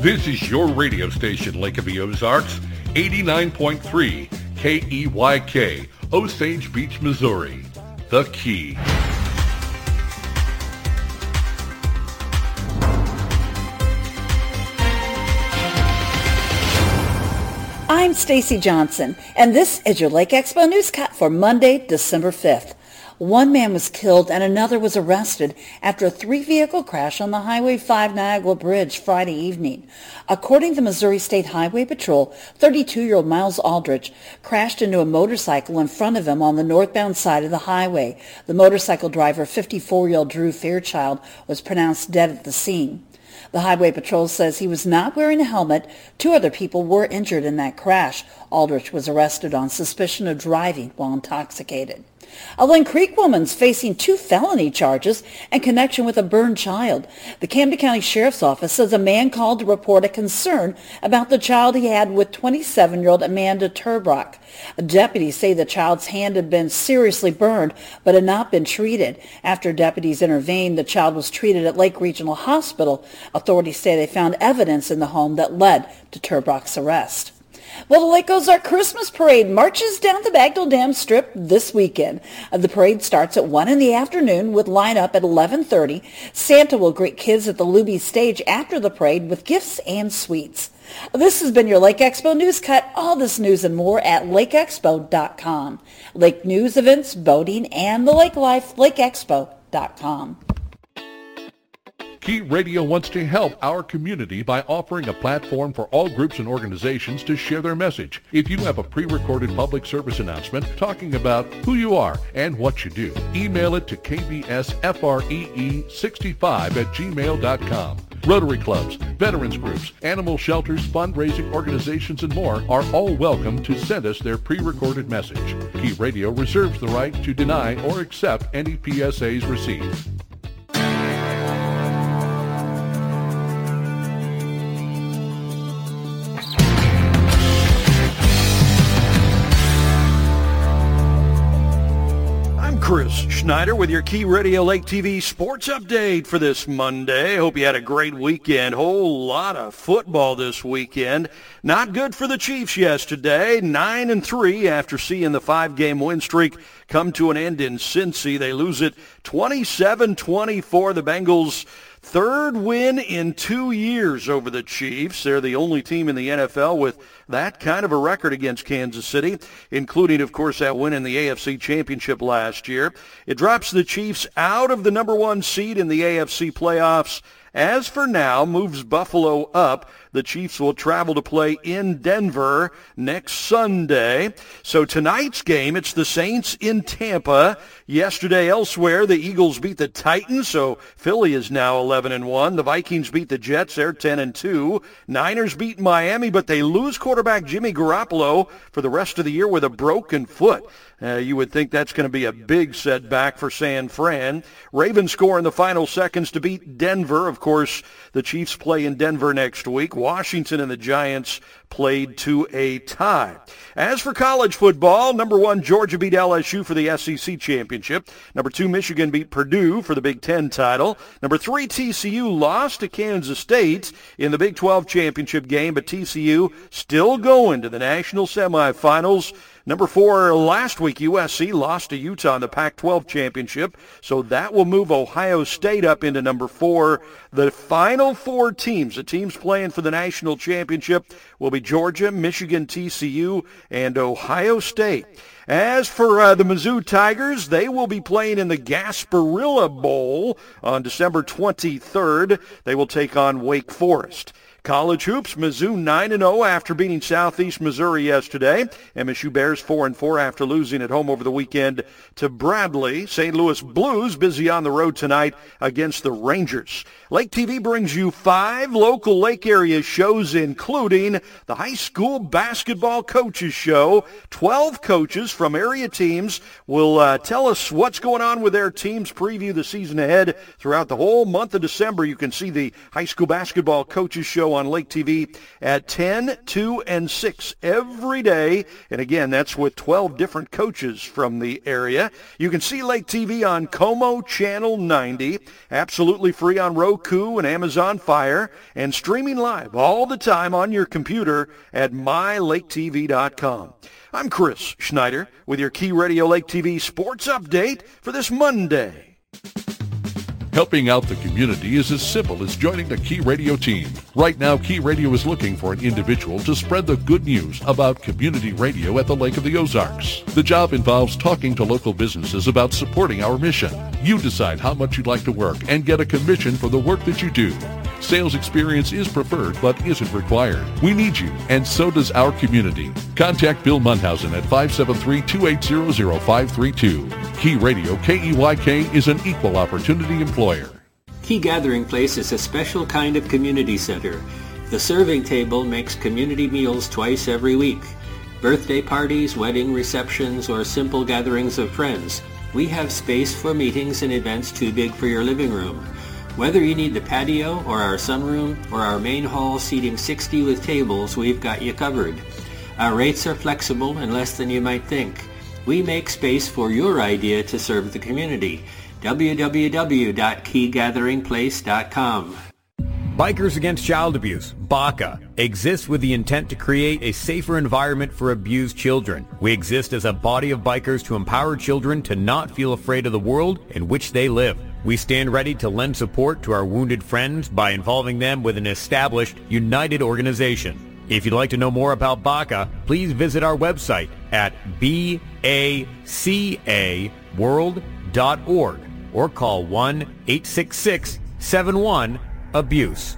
This is your radio station, Lake of the Ozarks, 89.3 KEYK, Osage Beach, Missouri. The Key. I'm Stacy Johnson, and this is your Lake Expo Newscut for Monday, December 5th. One man was killed and another was arrested after a three-vehicle crash on the Highway 5 Niagara Bridge Friday evening. According to Missouri State Highway Patrol, 32-year-old Miles Aldrich crashed into a motorcycle in front of him on the northbound side of the highway. The motorcycle driver, 54-year-old Drew Fairchild, was pronounced dead at the scene. The Highway Patrol says he was not wearing a helmet. Two other people were injured in that crash. Aldrich was arrested on suspicion of driving while intoxicated. A Linn Creek woman's facing two felony charges in connection with a burned child. The Camden County Sheriff's Office says a man called to report a concern about the child he had with 27-year-old Amanda Turbrock. Deputies say the child's hand had been seriously burned but had not been treated. After deputies intervened, the child was treated at Lake Regional Hospital. Authorities say they found evidence in the home that led to Turbrock's arrest. Well, the Lake Ozark Christmas Parade marches down the Bagnell Dam Strip this weekend. Uh, the parade starts at 1 in the afternoon with lineup at 11.30. Santa will greet kids at the Luby stage after the parade with gifts and sweets. This has been your Lake Expo News Cut. All this news and more at lakeexpo.com. Lake news, events, boating, and the lake life, lakeexpo.com. Key Radio wants to help our community by offering a platform for all groups and organizations to share their message. If you have a pre-recorded public service announcement talking about who you are and what you do, email it to kbsfree65 at gmail.com. Rotary clubs, veterans groups, animal shelters, fundraising organizations, and more are all welcome to send us their pre-recorded message. Key Radio reserves the right to deny or accept any PSAs received. Chris Schneider with your Key Radio Lake TV sports update for this Monday. Hope you had a great weekend. Whole lot of football this weekend. Not good for the Chiefs yesterday. 9 and 3 after seeing the five-game win streak come to an end in Cincy. They lose it 27-24. The Bengals Third win in two years over the Chiefs. They're the only team in the NFL with that kind of a record against Kansas City, including, of course, that win in the AFC Championship last year. It drops the Chiefs out of the number one seed in the AFC playoffs as for now, moves Buffalo up. The Chiefs will travel to play in Denver next Sunday. So tonight's game, it's the Saints in Tampa. Yesterday elsewhere, the Eagles beat the Titans, so Philly is now 11 and 1. The Vikings beat the Jets, they're 10 and 2. Niners beat Miami, but they lose quarterback Jimmy Garoppolo for the rest of the year with a broken foot. Uh, you would think that's going to be a big setback for San Fran. Ravens score in the final seconds to beat Denver. Of course, the Chiefs play in Denver next week. Washington and the Giants played to a tie. As for college football, number one, Georgia beat LSU for the SEC championship. Number two, Michigan beat Purdue for the Big Ten title. Number three, TCU lost to Kansas State in the Big 12 championship game, but TCU still going to the national semifinals. Number four, last week, USC lost to Utah in the Pac-12 championship, so that will move Ohio State up into number four. The final four teams, the teams playing for the national championship, will be Georgia, Michigan, TCU, and Ohio State. As for uh, the Mizzou Tigers, they will be playing in the Gasparilla Bowl on December 23rd. They will take on Wake Forest. College hoops, Mizzou 9-0 after beating Southeast Missouri yesterday. MSU Bears 4-4 after losing at home over the weekend to Bradley. St. Louis Blues busy on the road tonight against the Rangers. Lake TV brings you five local lake area shows including the high school basketball coaches show. 12 coaches from area teams will uh, tell us what's going on with their teams, preview the season ahead throughout the whole month of December. You can see the high school basketball coaches show on Lake TV at 10, 2, and 6 every day. And again, that's with 12 different coaches from the area. You can see Lake TV on Como Channel 90, absolutely free on Roku and Amazon Fire, and streaming live all the time on your computer at mylaketv.com. I'm Chris Schneider with your Key Radio Lake TV sports update for this Monday. Helping out the community is as simple as joining the Key Radio team. Right now, Key Radio is looking for an individual to spread the good news about community radio at the Lake of the Ozarks. The job involves talking to local businesses about supporting our mission. You decide how much you'd like to work and get a commission for the work that you do. Sales experience is preferred but isn't required. We need you, and so does our community. Contact Bill Munhausen at 573-280-0532. Key Radio, K-E-Y-K, is an equal opportunity employer. Key Gathering Place is a special kind of community center. The serving table makes community meals twice every week. Birthday parties, wedding receptions, or simple gatherings of friends. We have space for meetings and events too big for your living room. Whether you need the patio or our sunroom or our main hall seating 60 with tables, we've got you covered. Our rates are flexible and less than you might think. We make space for your idea to serve the community. www.keygatheringplace.com Bikers Against Child Abuse, BACA, exists with the intent to create a safer environment for abused children. We exist as a body of bikers to empower children to not feel afraid of the world in which they live. We stand ready to lend support to our wounded friends by involving them with an established, united organization. If you'd like to know more about BACA, please visit our website at bacaworld.org or call 1-866-71-ABUSE.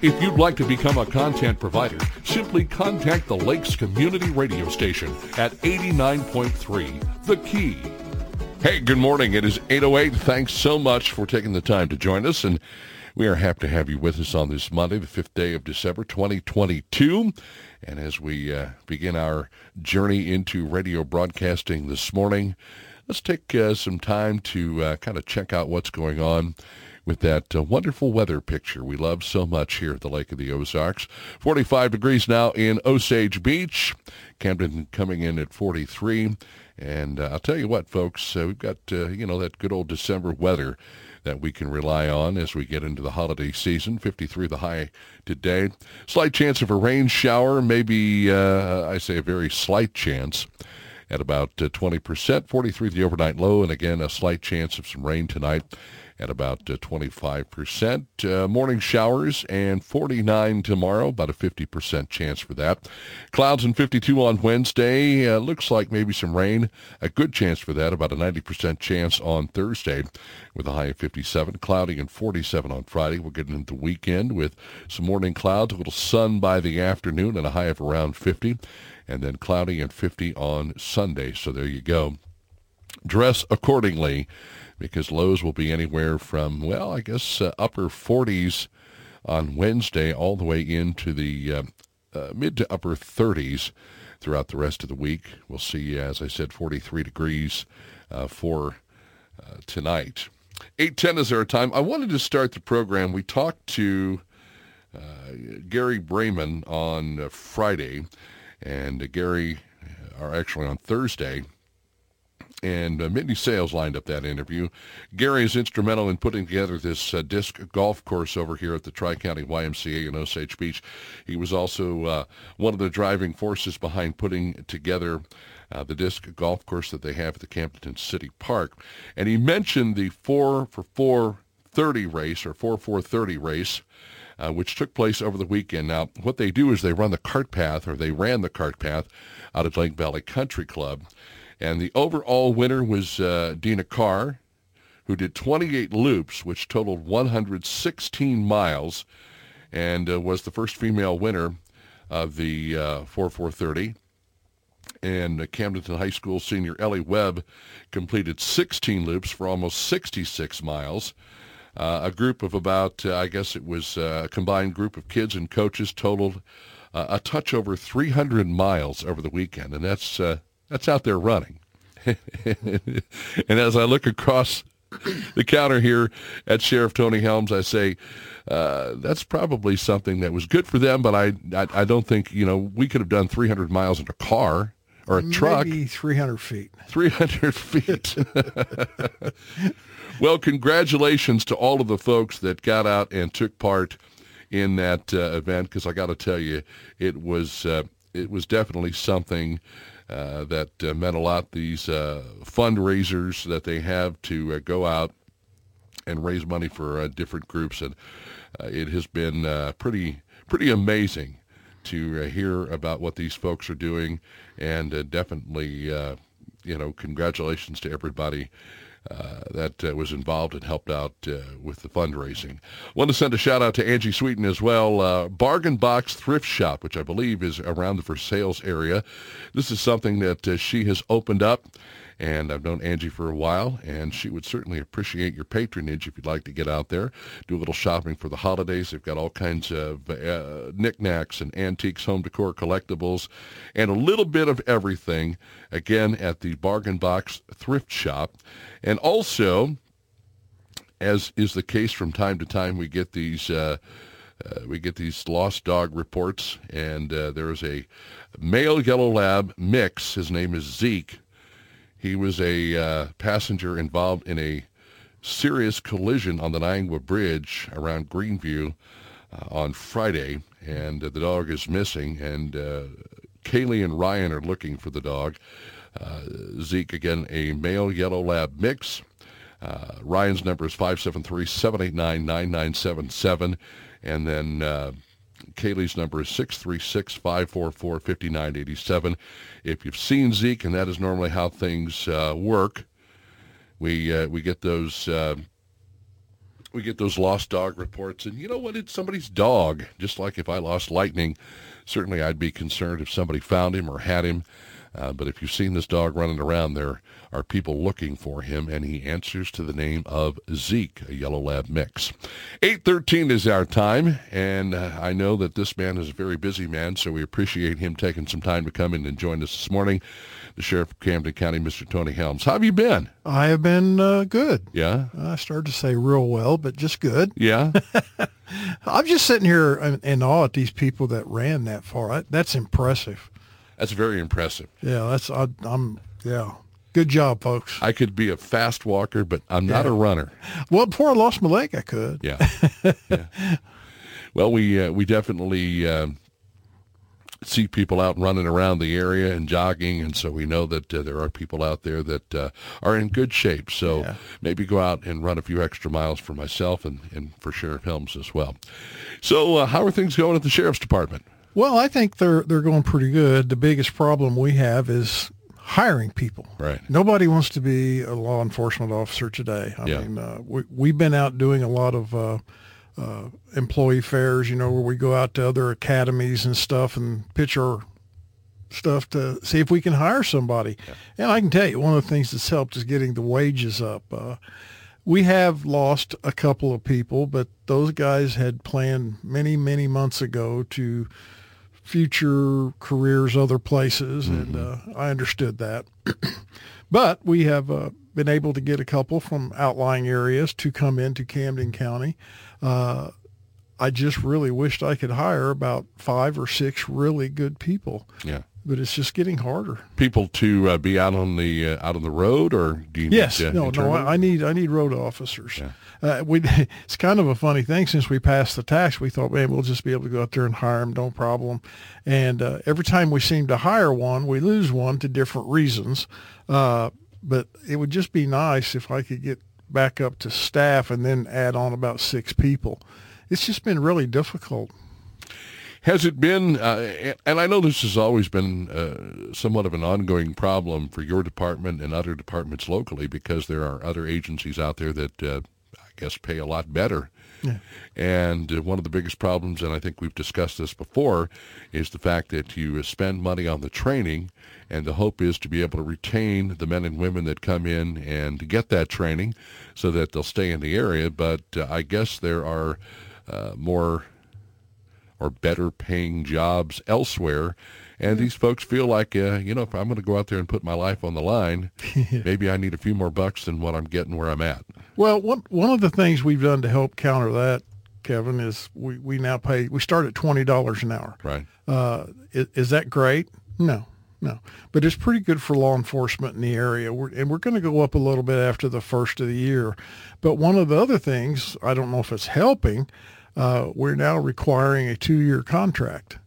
If you'd like to become a content provider, simply contact the Lakes Community Radio Station at 89.3 The Key. Hey, good morning. It is 8.08. Thanks so much for taking the time to join us, and we are happy to have you with us on this Monday, the 5th day of December 2022. And as we uh, begin our journey into radio broadcasting this morning, let's take uh, some time to uh, kind of check out what's going on with that uh, wonderful weather picture we love so much here at the Lake of the Ozarks. 45 degrees now in Osage Beach. Camden coming in at 43. And uh, I'll tell you what, folks, uh, we've got, uh, you know, that good old December weather that we can rely on as we get into the holiday season. 53 the high today. Slight chance of a rain shower, maybe, uh, I say a very slight chance at about 20%, uh, 43 the overnight low, and again, a slight chance of some rain tonight at about 25%. Uh, uh, morning showers and 49 tomorrow, about a 50% chance for that. Clouds and 52 on Wednesday. Uh, looks like maybe some rain. A good chance for that, about a 90% chance on Thursday with a high of 57. Cloudy and 47 on Friday. We're getting into the weekend with some morning clouds, a little sun by the afternoon, and a high of around 50. And then cloudy and 50 on Sunday. So there you go. Dress accordingly because lows will be anywhere from, well, I guess uh, upper 40s on Wednesday all the way into the uh, uh, mid to upper 30s throughout the rest of the week. We'll see, as I said, 43 degrees uh, for uh, tonight. 810 is our time. I wanted to start the program. We talked to uh, Gary Brayman on Friday, and Gary, or actually on Thursday, and uh, Mitney Sales lined up that interview. Gary is instrumental in putting together this uh, disc golf course over here at the Tri-County YMCA in Osage Beach. He was also uh, one of the driving forces behind putting together uh, the disc golf course that they have at the Campbellton City Park. And he mentioned the 4 for 430 race or 4 430 race. Uh, which took place over the weekend. Now, what they do is they run the cart path, or they ran the cart path, out at Lake Valley Country Club. And the overall winner was uh, Dina Carr, who did 28 loops, which totaled 116 miles, and uh, was the first female winner of the uh, 4430. And uh, Camdenton High School senior Ellie Webb completed 16 loops for almost 66 miles. Uh, a group of about, uh, I guess it was uh, a combined group of kids and coaches totaled a touch over 300 miles over the weekend, and that's that's out there running. and as I look across the counter here at Sheriff Tony Helms, I say uh, that's probably something that was good for them, but I, I, I don't think you know we could have done 300 miles in a car or a Maybe truck. 300 feet. 300 feet. well, congratulations to all of the folks that got out and took part in that uh, event because I got to tell you, it was uh, it was definitely something uh, that uh, meant a lot. These uh, fundraisers that they have to uh, go out and raise money for uh, different groups, and uh, it has been pretty pretty amazing to hear about what these folks are doing, and definitely, you know, congratulations to everybody uh, that uh, was involved and helped out uh, with the fundraising. Want to send a shout out to Angie Sweeten as well. Uh, Bargain Box Thrift Shop, which I believe is around the Four Seasons area. This is something that uh, she has opened up and I've known Angie for a while, and she would certainly appreciate your patronage if you'd like to get out there, do a little shopping for the holidays. They've got all kinds of uh, knickknacks and antiques, home decor, collectibles, and a little bit of everything, again, at the Bargain Box Thrift Shop. And also, as is the case from time to time, we get these... Uh, uh, we get these lost dog reports, and uh, there is a male yellow lab mix. His name is Zeke, he was a uh, passenger involved in a serious collision on the Niagara Bridge around Greenview uh, on Friday, and uh, the dog is missing. And uh, Kaylee and Ryan are looking for the dog. Uh, Zeke, again, a male yellow lab mix. Uh, Ryan's number is 573-789-9977. And then Kaylee's number is 636-544-5987. If you've seen Zeke, and that is normally how things uh, work, we uh, we get those uh, we get those lost dog reports, and you know what? It's somebody's dog. Just like if I lost Lightning, certainly I'd be concerned if somebody found him or had him. Uh, but if you've seen this dog running around, there are people looking for him, and he answers to the name of Zeke, a yellow lab mix. 8.13 is our time, and uh, I know that this man is a very busy man, so we appreciate him taking some time to come in and join us this morning. The Sheriff of Camden County, Mr. Tony Helms. How have you been? I have been uh, good. Yeah? I started to say real well, but just good. Yeah? I'm just sitting here in, in awe at these people that ran that far. That's impressive. That's very impressive. Yeah, that's I, am yeah. Good job, folks. I could be a fast walker, but I'm not yeah. a runner. Well, before I lost my leg, I could. Yeah. yeah. Well, we uh, we definitely uh, see people out running around the area and jogging, and so we know that uh, there are people out there that uh, are in good shape. So Yeah. maybe go out and run a few extra miles for myself and, and for Sheriff Helms as well. So uh, how are things going at the Sheriff's Department? Well, I think they're they're going pretty good. The biggest problem we have is hiring people. Right. Nobody wants to be a law enforcement officer today. I Yeah. mean, uh, we we've been out doing a lot of uh, uh, employee fairs. You know, where we go out to other academies and stuff and pitch our stuff to see if we can hire somebody. Yeah. And I can tell you, one of the things that's helped is getting the wages up. Uh, we have lost a couple of people, but those guys had planned many, many months ago to future careers other places, and uh, I understood that. but we have uh, been able to get a couple from outlying areas to come into Camden County. Uh, I just really wished I could hire about five or six really good people, Yeah. but it's just getting harder. People to uh, be out on the uh, out on the road, or do you Yes, need uh, no, no. I, I need I need road officers. Yeah. Uh, we it's kind of a funny thing. Since we passed the tax, we thought, man, we'll just be able to go out there and hire them, no problem. And uh, every time we seem to hire one, we lose one to different reasons. Uh, but it would just be nice if I could get back up to staff and then add on about six people. It's just been really difficult. Has it been, uh, and I know this has always been uh, somewhat of an ongoing problem for your department and other departments locally because there are other agencies out there that uh, guess pay a lot better. And uh, one of the biggest problems, and I think we've discussed this before, is the fact that you spend money on the training, and the hope is to be able to retain the men and women that come in and get that training so that they'll stay in the area. But uh, I guess there are uh, more or better paying jobs elsewhere. And these folks feel like, uh, you know, if I'm going to go out there and put my life on the line, maybe I need a few more bucks than what I'm getting where I'm at. Well, one one of the things we've done to help counter that, Kevin, is we, we now pay. We start at twenty dollars an hour. Right. Uh, is, is that great? No, no. But it's pretty good for law enforcement in the area. We're, and we're going to go up a little bit after the first of the year. But one of the other things, I don't know if it's helping, uh, we're now requiring a two-year contract.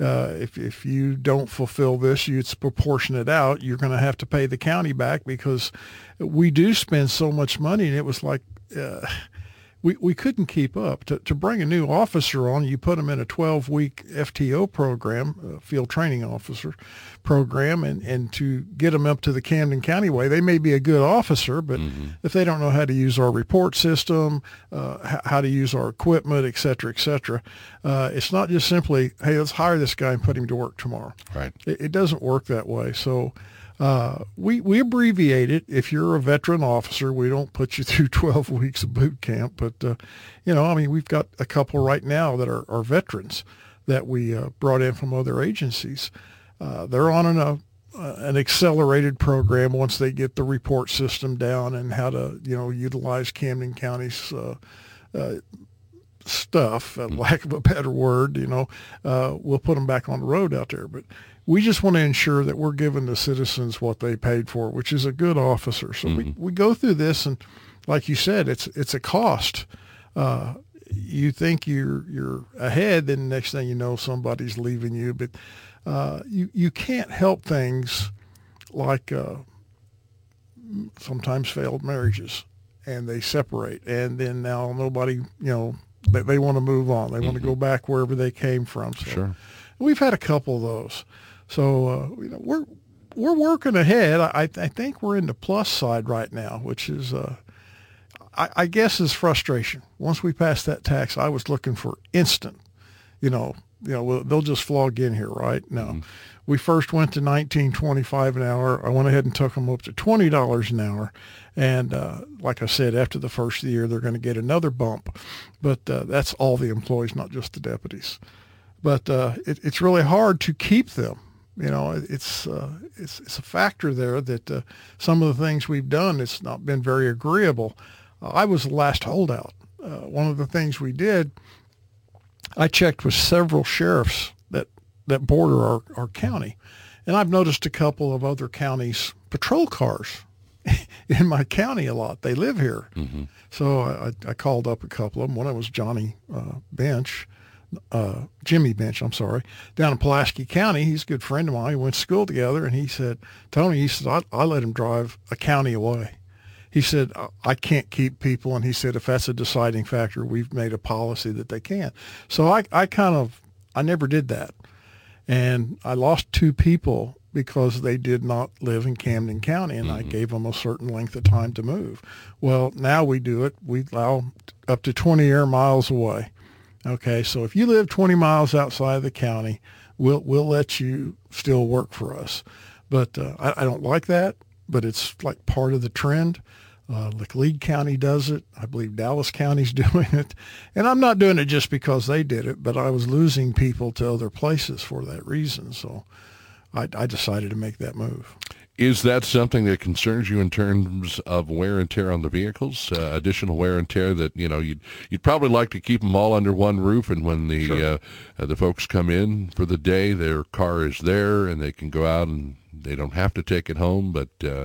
Uh, if, if you don't fulfill this, you, it's proportionate out. You're going to have to pay the county back because we do spend so much money. And it was like, uh, we, we couldn't keep up. To, to bring a new officer on, you put them in a 12-week FTO program, uh, field training officer program, and, and to get them up to the Camden County way, they may be a good officer, but if they don't know how to use our report system, uh, h- how to use our equipment, et cetera, et cetera, uh, it's not just simply, hey, let's hire this guy and put him to work tomorrow. Right. It, it doesn't work that way. So uh, we we abbreviate it. If you're a veteran officer, we don't put you through 12 weeks of boot camp. But uh, you know, I mean, we've got a couple right now that are, are veterans that we uh, brought in from other agencies. Uh, they're on an uh, uh, an accelerated program once they get the report system down and how to you know utilize Camden County's uh, stuff, for lack of a better word, you know, uh, we'll put them back on the road out there. But we just want to ensure that we're giving the citizens what they paid for, which is a good officer. So we, we go through this, and like you said, it's it's a cost. Uh, you think you're you're ahead, then the next thing you know, somebody's leaving you. But uh, you you can't help things like uh, sometimes failed marriages and they separate and then now nobody you know they, they want to move on they want to go back wherever they came from so Sure. we've had a couple of those so uh, you know we're we're working ahead I, I think we're in the plus side right now which is uh, I, I guess is frustration once we passed that tax I was looking for instant you know, you know, they'll just flog in here, right? No, we first went to nineteen twenty-five an hour. I went ahead and took them up to twenty dollars an hour, and uh, like I said, after the first year, they're going to get another bump, but uh, that's all the employees, not just the deputies. But uh, it, it's really hard to keep them. You know, it's uh, it's it's a factor there that uh, some of the things we've done, it's not been very agreeable. Uh, I was the last holdout. Uh, one of the things we did I checked with several sheriffs that, that border our, our county, and I've noticed a couple of other counties' patrol cars in my county a lot. They live here. So I, I called up a couple of them. One of them was Johnny uh, Bench, uh, Jimmy Bench, I'm sorry, down in Pulaski County. He's a good friend of mine. We went to school together, and he said, Tony, he said, I, I let him drive a county away. He said, I can't keep people. And he said, if that's a deciding factor, we've made a policy that they can't." So I, I kind of, I never did that. And I lost two people because they did not live in Camden County and mm-hmm. I gave them a certain length of time to move. Well, now we do it. We allow up to 20 air miles away. Okay, so if you live 20 miles outside of the county, we'll we'll let you still work for us. But uh, I, I, don't like that, but it's like part of the trend. Uh, Laclede County does it. I believe Dallas County's doing it. And I'm not doing it just because they did it, but I was losing people to other places for that reason. So I, I decided to make that move. Is that something that concerns you in terms of wear and tear on the vehicles? Uh, additional wear and tear that you know you'd you'd probably like to keep them all under one roof, and when the sure. uh, the folks come in for the day, their car is there, and they can go out and they don't have to take it home. But uh,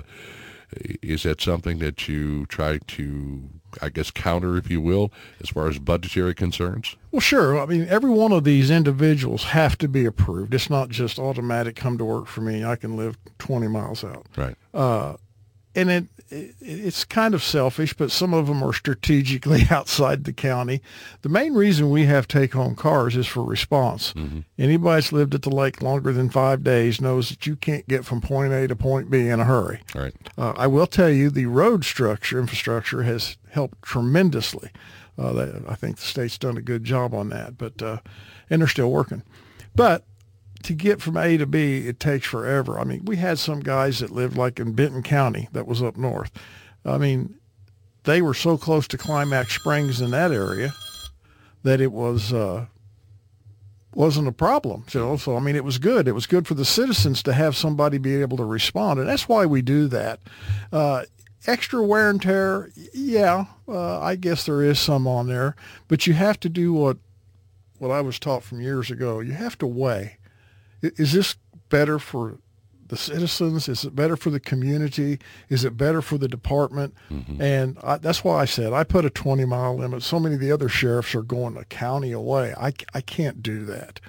is that something that you try to I guess, counter, if you will, as far as budgetary concerns? Well, sure. I mean, every one of these individuals have to be approved. It's not just automatic. Come to work for me. I can live 20 miles out. Right. Uh, and it, it, it's kind of selfish, but some of them are strategically outside the county. The main reason we have take-home cars is for response. Mm-hmm. Anybody that's lived at the lake longer than five days knows that you can't get from point A to point B in a hurry. Right. Uh, I will tell you, the road structure infrastructure has helped tremendously. Uh, I think the state's done a good job on that, but uh, and they're still working. But to get from A to B, it takes forever. I mean, we had some guys that lived like in Benton County that was up north. I mean, they were so close to Climax Springs in that area that it was uh, wasn't a problem. You know, so I mean, it was good. It was good for the citizens to have somebody be able to respond, and that's why we do that. Uh, extra wear and tear, yeah, uh, I guess there is some on there, but you have to do what what I was taught from years ago. You have to weigh is this better for the citizens? Is it better for the community? Is it better for the department? Mm-hmm. And I, that's why I said I put a 20 mile limit. So many of the other sheriffs are going a county away. I, I can't do that.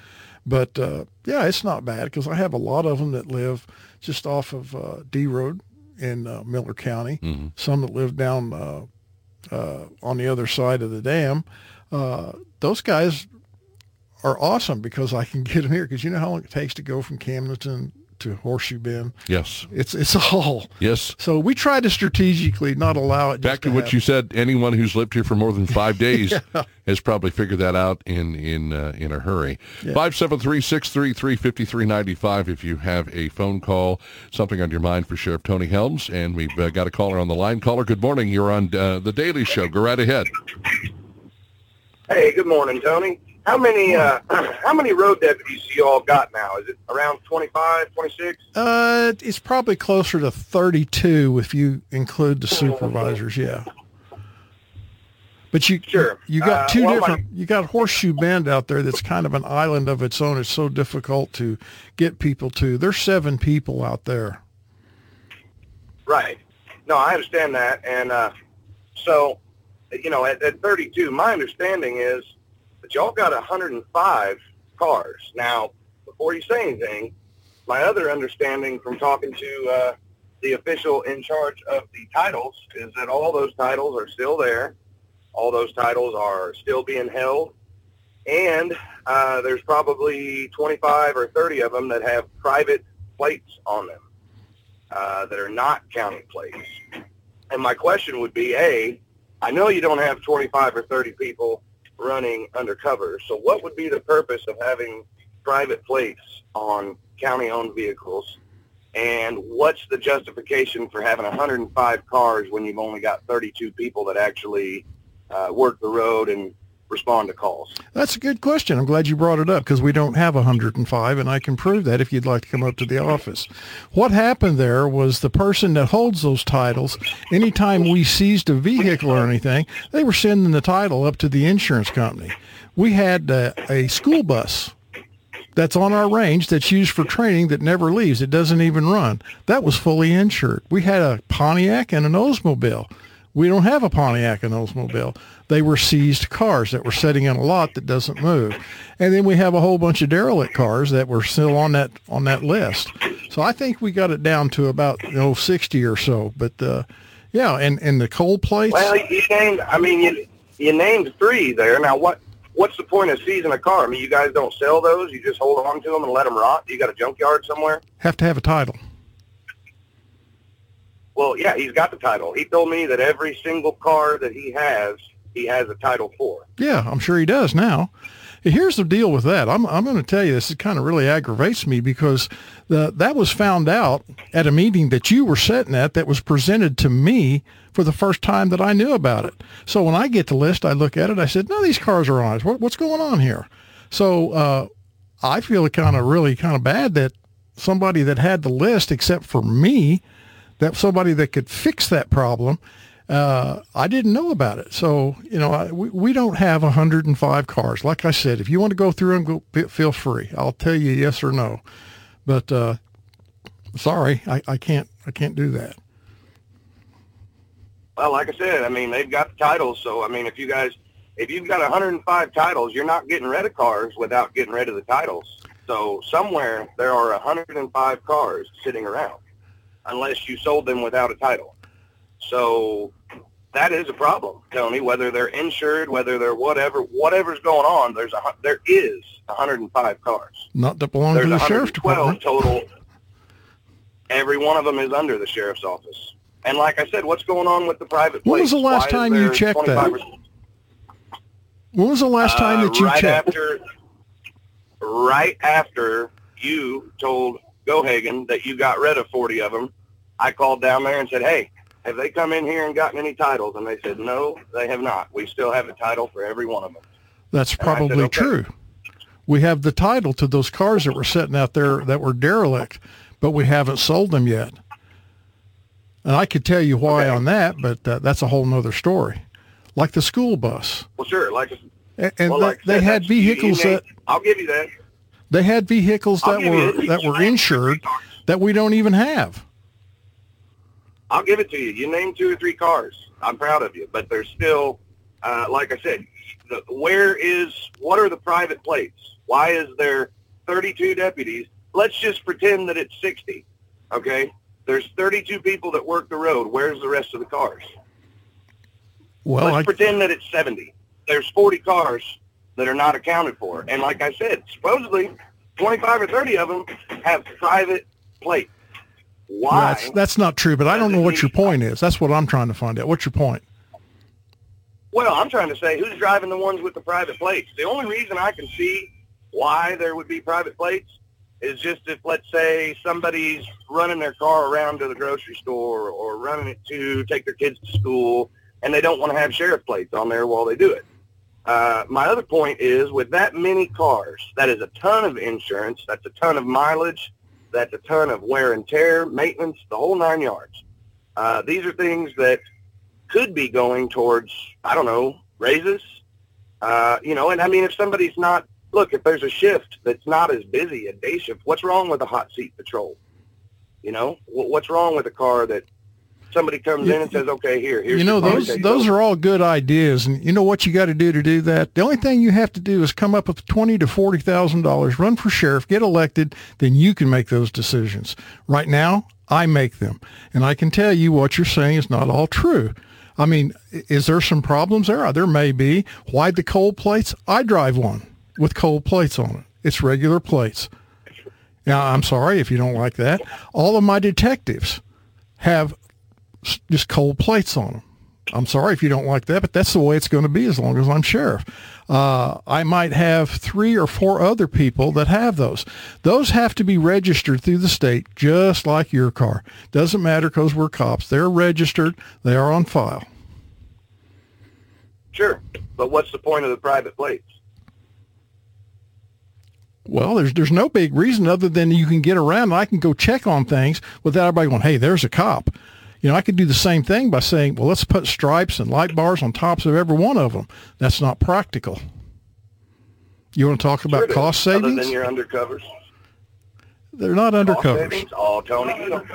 But uh, yeah, it's not bad because I have a lot of them that live just off of uh, D Road in uh, Miller County. Mm-hmm. Some that live down uh, uh, on the other side of the dam. Uh, those guys are awesome because I can get them here. Because you know how long it takes to go from Camdenton to Horseshoe Bend. Yes, it's it's a haul. Yes. So we try to strategically not allow it. Back to, to what you said. Anyone who's lived here for more than five days yeah. has probably figured that out in in uh, in a hurry. Five seven three six three three fifty three ninety five. If you have a phone call, something on your mind for Sheriff Tony Helms, and we've uh, got a caller on the line. Caller, good morning. You're on uh, the Daily Show. Go right ahead. Hey, good morning, Tony. How many uh, how many road deputies do you all got now? Is it around 25, 26? Uh, it's probably closer to 32 if you include the supervisors, yeah. But you sure. you got uh, two uh, well, different my, you got Horseshoe Bend out there that's kind of an island of its own. It's so difficult to get people to. There's seven people out there. Right. No, I understand that. And uh, so, you know, at, at 32, my understanding is but y'all got 105 cars. Now, before you say anything, my other understanding from talking to uh, the official in charge of the titles is that all those titles are still there. All those titles are still being held. And uh, there's probably 25 or 30 of them that have private plates on them uh, that are not county plates. And my question would be, A, I know you don't have 25 or 30 people running undercover. So what would be the purpose of having private plates on county-owned vehicles? And what's the justification for having 105 cars when you've only got 32 people that actually uh, work the road and respond to calls? That's a good question. I'm glad you brought it up because we don't have 105, and I can prove that if you'd like to come up to the office. What happened there was the person that holds those titles, anytime we seized a vehicle or anything, they were sending the title up to the insurance company. We had uh, a school bus that's on our range that's used for training that never leaves. It doesn't even run. That was fully insured. We had a Pontiac and an Oldsmobile We don't have a Pontiac and Oldsmobile. They were seized cars that were sitting in a lot that doesn't move. And then we have a whole bunch of derelict cars that were still on that on that list. So I think we got it down to about you know 60 or so. But uh, yeah, and, and the cold plates. Well, you named. I mean, you you named three there. Now what? What's the point of seizing a car? I mean, you guys don't sell those. You just hold on to them and let them rot. You got a junkyard somewhere? Have to have a title. Well, yeah, he's got the title. He told me that every single car that he has, he has a title for. Yeah, I'm sure he does now. Here's the deal with that. I'm, I'm going to tell you this. It kind of really aggravates me because the, that was found out at a meeting that you were sitting at that was presented to me for the first time that I knew about it. So when I get the list, I look at it. I said, no, these cars are on it. What, what's going on here? So uh, I feel kind of really kind of bad that somebody that had the list, except for me, that somebody that could fix that problem. Uh, I didn't know about it. So, you know, I, we, we don't have 105 cars. Like I said, if you want to go through them, go, feel free. I'll tell you yes or no. But uh, sorry, I, I can't I can't do that. Well, like I said, I mean, they've got the titles. So, I mean, if you guys, if you've got 105 titles, you're not getting rid of cars without getting rid of the titles. So somewhere there are 105 cars sitting around unless you sold them without a title. So that is a problem, Tony. Whether they're insured, whether they're whatever, whatever's going on, there's a there is 105 cars. Not that belong to the sheriff's department. total. Every one of them is under the sheriff's office. And like I said, what's going on with the private? When was the last Why time you checked that? When was the last time that you uh, right checked? After, right after you told Gohagen that you got rid of 40 of them, I called down there and said, hey, have they come in here and gotten any titles? And they said, no, they have not. We still have a title for every one of them. That's probably said, "Okay." true. We have the title to those cars that were sitting out there that were derelict, but we haven't sold them yet. And I could tell you why Okay. on that, but uh, that's a whole nother story. Like the school bus. Well, sure. Like, And, and well, they- like they said, had you- you vehicles that I'll give you that. they had vehicles that were that were insured that we don't even have. I'll give it to you. You named two or three cars. I'm proud of you, but there's still, uh, like I said, the, where is what are the private plates? Why is there 32 deputies? Let's just pretend that it's 60. Okay, there's 32 people that work the road. Where's the rest of the cars? Well, Let's I, pretend that it's 70. There's 40 cars that are not accounted for, and like I said, supposedly 25 or 30 of them have private plates. Why? that's that's not true, but I don't know what your point is. That's what I'm trying to find out. What's your point? Well, I'm trying to say who's driving the ones with the private plates. The only reason I can see why there would be private plates is just if, let's say, somebody's running their car around to the grocery store or running it to take their kids to school, and they don't want to have sheriff plates on there while they do it. Uh, my other point is with that many cars, that is a ton of insurance, that's a ton of mileage, that's a ton of wear and tear, maintenance, the whole nine yards. Uh, these are things that could be going towards, I don't know, raises. Uh, you know, and I mean, if somebody's not, look, if there's a shift that's not as busy, a day shift, what's wrong with a hot seat patrol? You know, what's wrong with a car that somebody comes in and says, okay, here, here's you know those those over." are all good ideas and you know what you got to do to do that? The only thing you have to do is come up with twenty to forty thousand dollars run for sheriff get elected then you can make those decisions. Right now i make them and i can tell you what you're saying is not all true. I mean is there some problems there? Uh, there may be. Why the cold plates? I drive one with cold plates on it. It's regular plates. Now i'm sorry if you don't like that. All of my detectives have just cold plates on them. I'm sorry if you don't like that, but that's the way it's going to be as long as I'm sheriff. Uh, I might have three or four other people that have those. Those have to be registered through the state, just like your car. Doesn't matter because we're cops. They're registered. They are on file. Sure, but what's the point of the private plates? Well, there's there's no big reason other than you can get around. And I can go check on things without everybody going, "Hey, there's a cop." You know, I could do the same thing by saying, "Well, let's put stripes and light bars on tops of every one of them." That's not practical. You want to talk about Sure it is. cost Other savings? than your undercovers. They're not Cost undercovers. savings? Oh, Tony, you don't,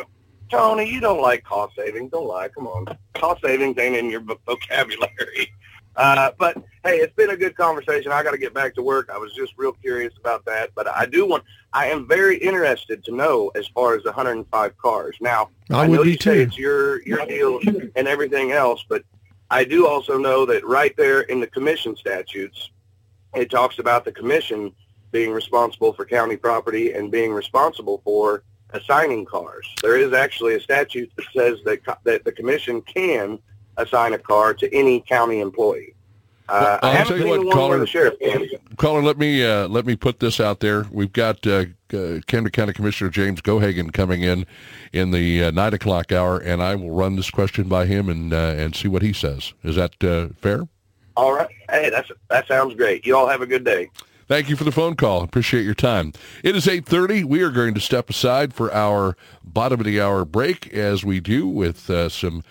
Tony, you don't like cost savings. Don't lie. Come on. Cost savings ain't in your vocabulary. Uh, but hey, it's been a good conversation. I got to get back to work. I was just real curious about that, but I do want. I am very interested to know as far as the 105 cars. Now, I, I would know you too. say it's your your deal and everything else, but I do also know that right there in the commission statutes, it talks about the commission being responsible for county property and being responsible for assigning cars. There is actually a statute that says that that the commission can assign a car to any county employee. Uh, I'll I tell you what, caller- where the sheriff can. Caller, let me uh, let me put this out there. We've got uh, uh, Camden County Commissioner James Gohagen coming in in the uh, nine o'clock hour, and I will run this question by him and uh, and see what he says. Is that uh, fair? All right. Hey, that's that sounds great. You all have a good day. Thank you for the phone call. Appreciate your time. It is 8.30. We are going to step aside for our bottom of the hour break as we do with uh, some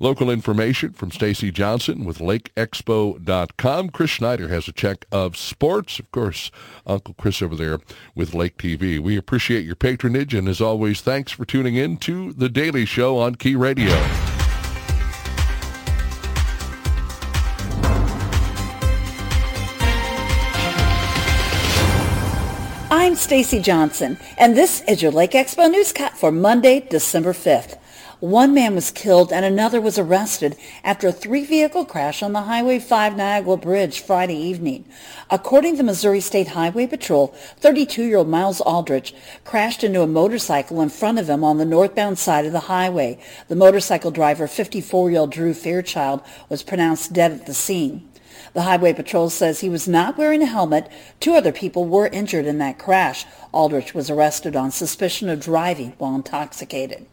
local information from Stacy Johnson with LakeExpo.com. Chris Schneider has a check of sports. Of course, Uncle Chris over there with Lake TV. We appreciate your patronage, and as always, thanks for tuning in to The Daily Show on Key Radio. Stacy Johnson, and this is your Lake Expo newscast for Monday, December 5th. One man was killed and another was arrested after a three-vehicle crash on the Highway 5 Niagara Bridge Friday evening. According to Missouri State Highway Patrol, 32-year-old Miles Aldrich crashed into a motorcycle in front of him on the northbound side of the highway. The motorcycle driver, 54-year-old Drew Fairchild, was pronounced dead at the scene. The Highway Patrol says he was not wearing a helmet. Two other people were injured in that crash. Aldrich was arrested on suspicion of driving while intoxicated.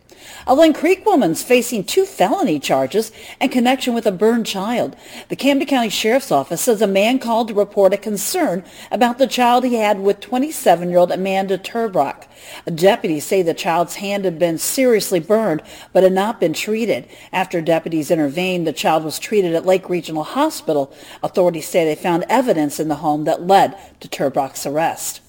A Linn Creek woman's facing two felony charges in connection with a burned child. The Camden County Sheriff's Office says a man called to report a concern about the child he had with 27-year-old Amanda Turbrock. Deputies say the child's hand had been seriously burned but had not been treated. After deputies intervened, the child was treated at Lake Regional Hospital. Authorities say they found evidence in the home that led to Turbrock's arrest.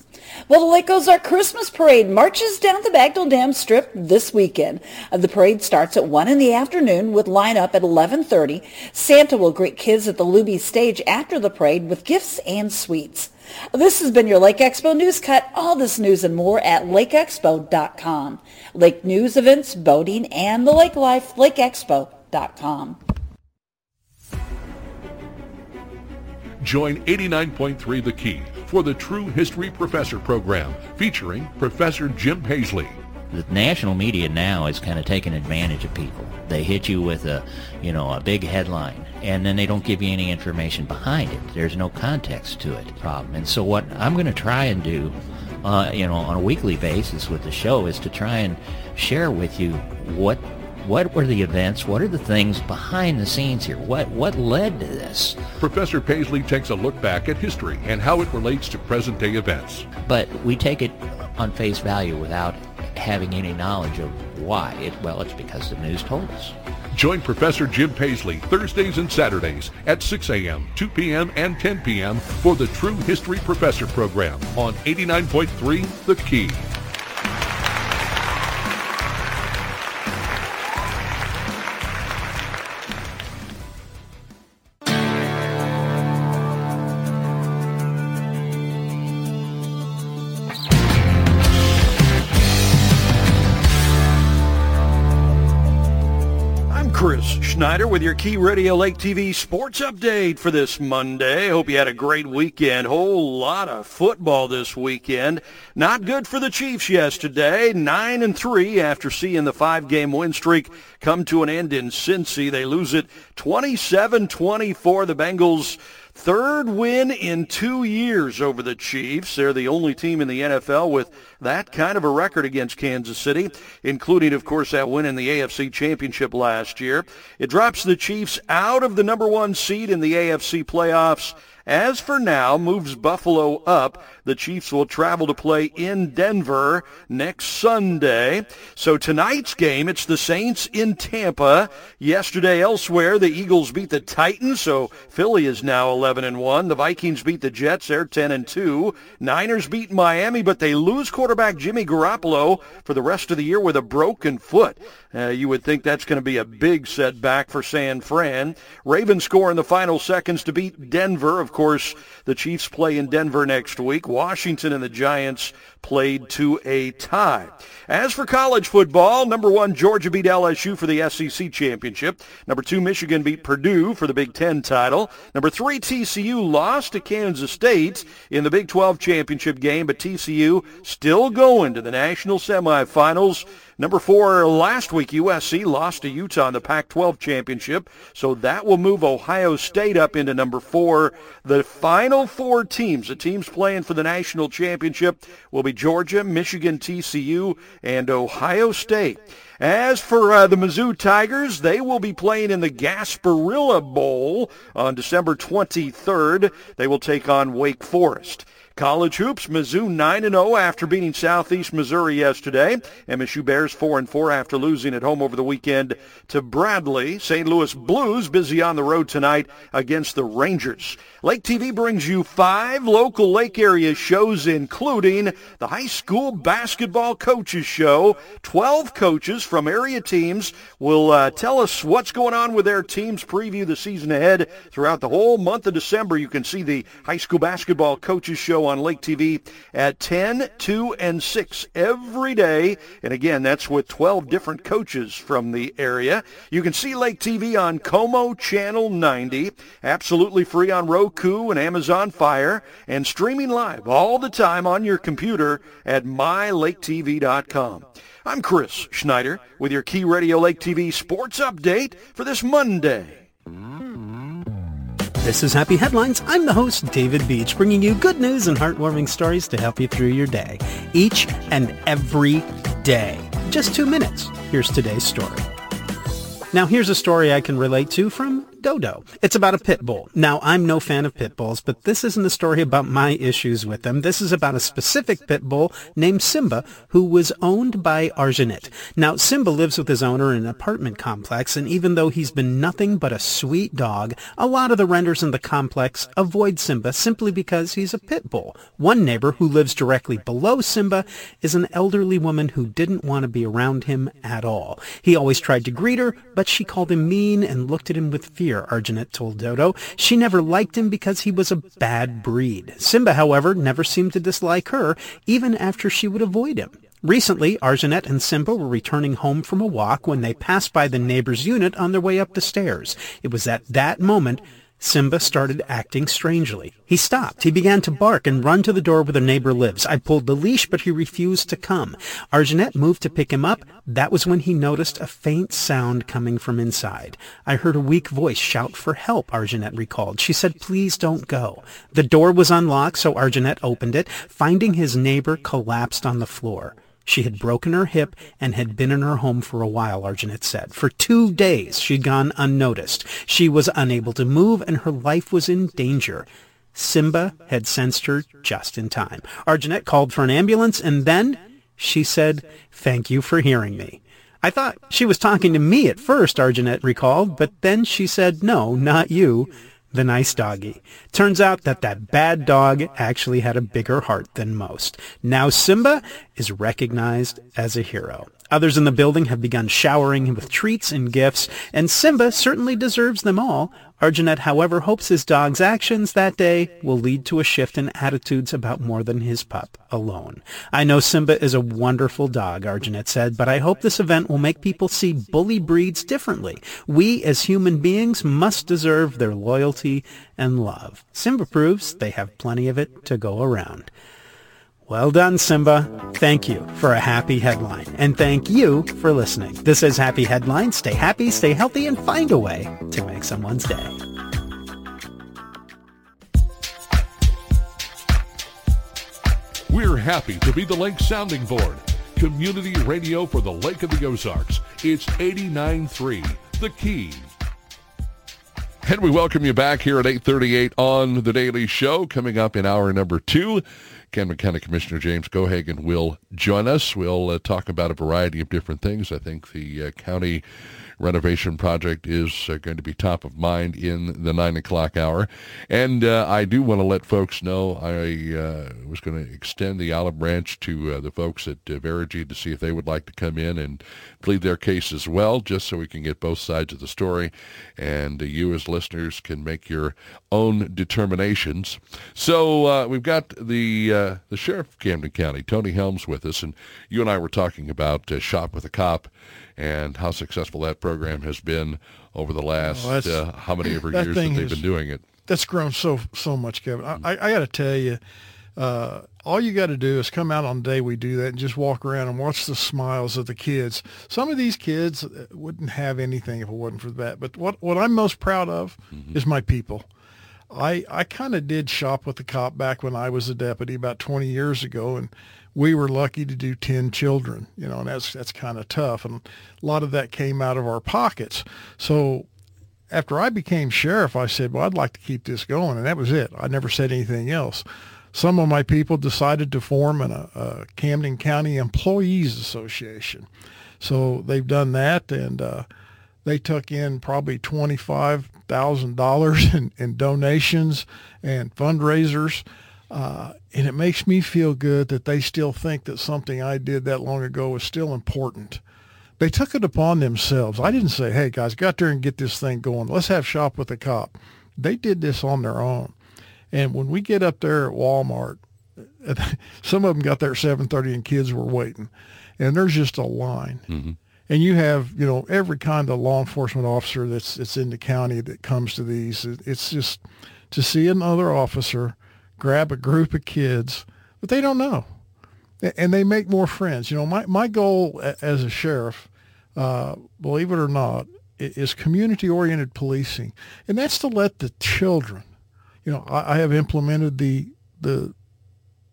Well, the Lake Ozark Christmas Parade marches down the Bagnell Dam Strip this weekend. Uh, The parade starts at 1 in the afternoon with lineup at 11.30. Santa will greet kids at the Luby stage after the parade with gifts and sweets. This has been your Lake Expo News Cut. All this news and more at lakeexpo.com. Lake news, events, boating, and the lake life, lakeexpo.com. Join 89.3 The Key for the True History Professor program featuring Professor Jim Paisley. the national media now is kind of taking advantage of people. They hit you with a, you know, a big headline, and then they don't give you any information behind it. There's no context to it. Problem. And so what I'm going to try and do, uh, you know, on a weekly basis with the show is to try and share with you what what were the events, what are the things behind the scenes here, what what led to this. Professor Paisley takes a look back at history and how it relates to present-day events. But we take it on face value without having any knowledge of why. It, well, it's because the news told us. Join Professor Jim Paisley Thursdays and Saturdays at 6 a.m., 2 p.m., and 10 p.m. for the True History Professor program on 89.3 The Key. Schneider with your Key Radio Lake TV sports update for this Monday. Hope you had a great weekend. Whole lot of football this weekend. Not good for the Chiefs yesterday. 9 and 3 after seeing the five-game win streak come to an end in Cincy. They lose it 27-24. The Bengals Third win in two years over the Chiefs. They're the only team in the NFL with that kind of a record against Kansas City, including, of course, that win in the AFC Championship last year. It drops the Chiefs out of the number one seed in the AFC playoffs as for now, moves Buffalo up. The Chiefs will travel to play in Denver next Sunday. So tonight's game, it's the Saints in Tampa. Yesterday elsewhere, the Eagles beat the Titans, so Philly is now 11 and 1. The Vikings beat the Jets, they're 10 and 2. Niners beat Miami, but they lose quarterback Jimmy Garoppolo for the rest of the year with a broken foot. Uh, you would think that's going to be a big setback for San Fran. Ravens score in the final seconds to beat Denver. Of course, the Chiefs play in Denver next week. Washington and the Giants played to a tie. As for college football, number one, Georgia beat LSU for the SEC championship. Number two, Michigan beat Purdue for the Big Ten title. Number three, TCU lost to Kansas State in the Big 12 championship game, but TCU still going to the national semifinals. Number four, last week, USC lost to Utah in the Pac-12 championship, so that will move Ohio State up into number four. The final four teams, the teams playing for the national championship, will be Georgia, Michigan, TCU, and Ohio State. As for uh, the Mizzou Tigers, they will be playing in the Gasparilla Bowl on December 23rd. They will take on Wake Forest. College hoops, Mizzou 9-0 after beating Southeast Missouri yesterday. MSU Bears 4-4 after losing at home over the weekend to Bradley. St. Louis Blues busy on the road tonight against the Rangers. Lake TV brings you five local Lake area shows, including the High School Basketball Coaches Show. Twelve coaches from area teams will uh, tell us what's going on with their teams, preview the season ahead throughout the whole month of December. You can see the High School Basketball Coaches Show on Lake TV at 10, 2, and 6 every day. And again, that's with 12 different coaches from the area. You can see Lake TV on Como Channel 90, absolutely free on Roku and Amazon Fire, and streaming live all the time on your computer at mylaketv.com. I'm Chris Schneider with your Key Radio Lake TV sports update for this Monday. This is Happy Headlines. I'm the host, David Beach, bringing you good news and heartwarming stories to help you through your day, each and every day. Just two minutes. Here's today's story. Now, here's a story I can relate to from Dodo. It's about a pit bull. Now, I'm no fan of pit bulls, but this isn't a story about my issues with them. This is about a specific pit bull named Simba who was owned by Arjanet. Now, Simba lives with his owner in an apartment complex, and even though he's been nothing but a sweet dog, a lot of the renters in the complex avoid Simba simply because he's a pit bull. One neighbor who lives directly below Simba is an elderly woman who didn't want to be around him at all. He always tried to greet her, but she called him mean and looked at him with fear year, Arjanet told Dodo. She never liked him because he was a bad breed. Simba, however, never seemed to dislike her, even after she would avoid him. Recently, Arjanet and Simba were returning home from a walk when they passed by the neighbor's unit on their way up the stairs. It was at that moment Simba started acting strangely. He stopped. He began to bark and run to the door where the neighbor lives. I pulled the leash, but he refused to come. Arjanet moved to pick him up. That was when he noticed a faint sound coming from inside. I heard a weak voice shout for help, Arjanet recalled. She said, please don't go. The door was unlocked, so Arjanet opened it, finding his neighbor collapsed on the floor. She had broken her hip and had been in her home for a while, Arjanet said. For two days she'd gone unnoticed. She was unable to move and her life was in danger. Simba had sensed her just in time. Arjanet called for an ambulance and then she said, thank you for hearing me. I thought she was talking to me at first, Arjanet recalled, but then she said, no, not you the nice doggy. Turns out that that bad dog actually had a bigger heart than most. Now Simba is recognized as a hero. Others in the building have begun showering him with treats and gifts, and Simba certainly deserves them all. Arjanet, however, hopes his dog's actions that day will lead to a shift in attitudes about more than his pup alone. I know Simba is a wonderful dog, Arjanet said, but I hope this event will make people see bully breeds differently. We, as human beings, must deserve their loyalty and love. Simba proves they have plenty of it to go around. Well done, Simba. Thank you for a happy headline. And thank you for listening. This is Happy Headlines. Stay happy, stay healthy, and find a way to make someone's day. We're happy to be the Lake Sounding Board. Community radio for the Lake of the Ozarks. It's 89.3, The Key. And we welcome you back here at 838 on The Daily Show. Coming up in hour number two, Camden County Commissioner James Gohagen will join us. We'll uh, talk about a variety of different things. I think the uh, county renovation project is uh, going to be top of mind in the 9 o'clock hour. And uh, I do want to let folks know I uh, was going to extend the olive branch to uh, the folks at uh, Veregy to see if they would like to come in and plead their case as well, just so we can get both sides of the story. And you as listeners can make your own determinations. So we've got the the sheriff of Camden County, Tony Helms, with us, and you and I were talking about Shop with a Cop and how successful that program has been over the last oh, uh, how many ever years that they've been doing it. That's grown so so much, Kevin. I, I, I got to tell you, uh, all you got to do is come out on the day we do that and just walk around and watch the smiles of the kids. Some of these kids uh, wouldn't have anything if it wasn't for that. But what what I'm most proud of mm-hmm. is my people. I I kind of did shop with the cop back when I was a deputy about 20 years ago, and we were lucky to do 10 children, you know, and that's, that's kind of tough. And a lot of that came out of our pockets. So after I became sheriff, I said, well, I'd like to keep this going. And that was it. I never said anything else. Some of my people decided to form an, a, Camden County Employees Association. So they've done that and uh, they took in probably $25,000 in, in donations and fundraisers. Uh, and it makes me feel good that they still think that something I did that long ago is still important. They took it upon themselves. I didn't say, hey, guys, get there and get this thing going. Let's have shop with a cop. They did this on their own. And when we get up there at Walmart, some of them got there at 7.30 and kids were waiting. And there's just a line. Mm-hmm. And you have, you know, every kind of law enforcement officer that's, that's in the county that comes to these. It's just to see another officer – grab a group of kids but they don't know, and they make more friends. You know, my my goal as a sheriff, uh, believe it or not, is community-oriented policing, and that's to let the children. You know, I, I have implemented the the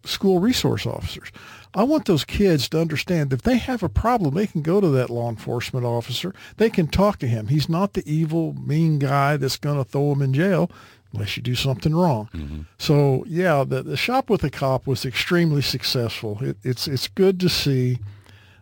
school resource officers. I want those kids to understand that if they have a problem, they can go to that law enforcement officer. They can talk to him. He's not the evil, mean guy that's going to throw them in jail unless you do something wrong. Mm-hmm. So yeah, the, the shop with a cop was extremely successful. It, it's it's good to see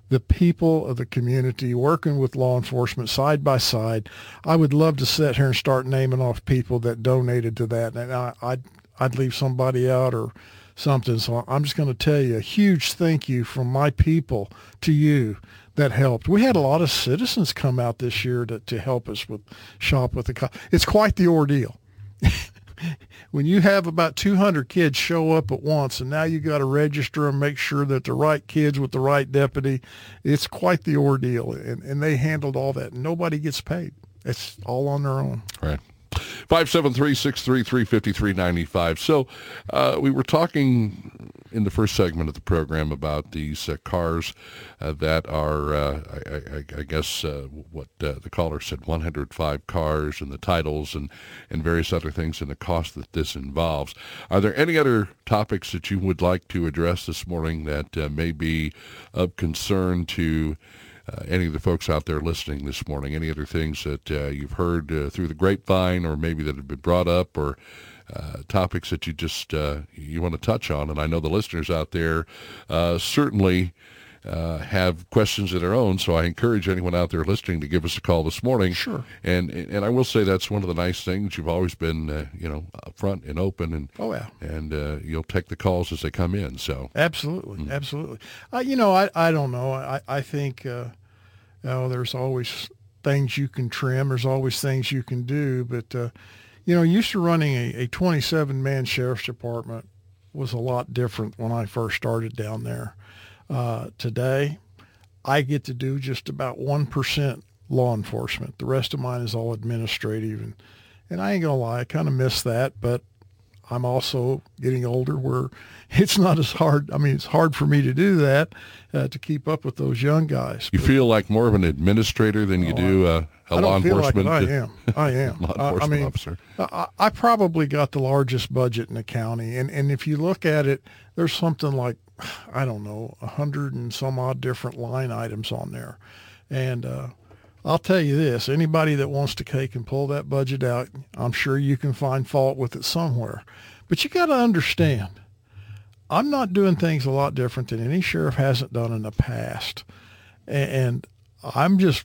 the people of the community working with law enforcement side by side. I would love to sit here and start naming off people that donated to that, and I, I'd I'd leave somebody out or something. So I'm just going to tell you a huge thank you from my people to you that helped. We had a lot of citizens come out this year to, to help us with Shop with the Cop. It's quite the ordeal. when you have about 200 kids show up at once and now you got to register and make sure that the right kids with the right deputy, it's quite the ordeal. And, and they handled all that. Nobody gets paid. It's all on their own. Right. 573-633-5395. So uh, we were talking in the first segment of the program about these uh, cars uh, that are, uh, I, I, I, guess, uh, what uh, the caller said, 105 cars and the titles and, and various other things and the cost that this involves. Are there any other topics that you would like to address this morning that may be of concern to uh, any of the folks out there listening this morning, any other things that uh, you've heard uh, through the grapevine or maybe that have been brought up or uh, topics that you just uh, you want to touch on. And I know the listeners out there uh, certainly have questions of their own, so I encourage anyone out there listening to give us a call this morning. Sure. And and I will say that's one of the nice things. You've always been you know upfront and open, and oh yeah, and you'll take the calls as they come in. So absolutely, mm-hmm. absolutely. you know, I I don't know. I I think you know, there's always things you can trim. There's always things you can do. But, uh, you know, used to running a, a 27-man sheriff's department was a lot different when I first started down there. Uh, today, I get to do just about 1% law enforcement. The rest of mine is all administrative. And, and I ain't going to lie, I kind of miss that. But I'm also getting older where it's not as hard. I mean, it's hard for me to do that uh, to keep up with those young guys. You but, feel like more of an administrator than you oh, do uh, a law enforcement. Like I am. I am. law enforcement I mean, officer. I, I probably got the largest budget in the county, and and if you look at it, there's something like I don't know, a hundred and some odd different line items on there, and uh, I'll tell you this, anybody that wants to take and pull that budget out, I'm sure you can find fault with it somewhere. But you got to understand, I'm not doing things a lot different than any sheriff hasn't done in the past. And I'm just,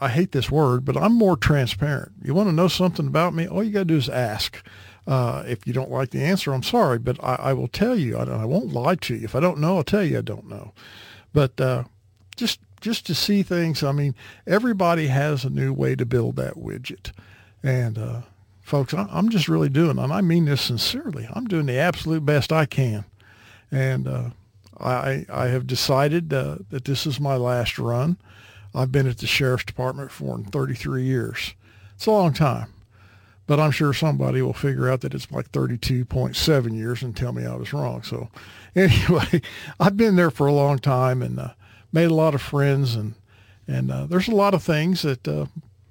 I hate this word, but I'm more transparent. You want to know something about me? All you got to do is ask. Uh, if you don't like the answer, I'm sorry, but I, I will tell you. I, I, won't lie to you. If I don't know, I'll tell you I don't know. But uh, just just to see things. I mean, everybody has a new way to build that widget, and uh, folks, I, am just really doing, and I mean this sincerely. I'm doing the absolute best I can, and uh, I I have decided uh, that this is my last run. I've been at the sheriff's department for 33 years. It's a long time but I'm sure somebody will figure out that it's like 32.7 years and tell me I was wrong. So anyway, I've been there for a long time and uh, made a lot of friends and and uh, there's a lot of things that uh,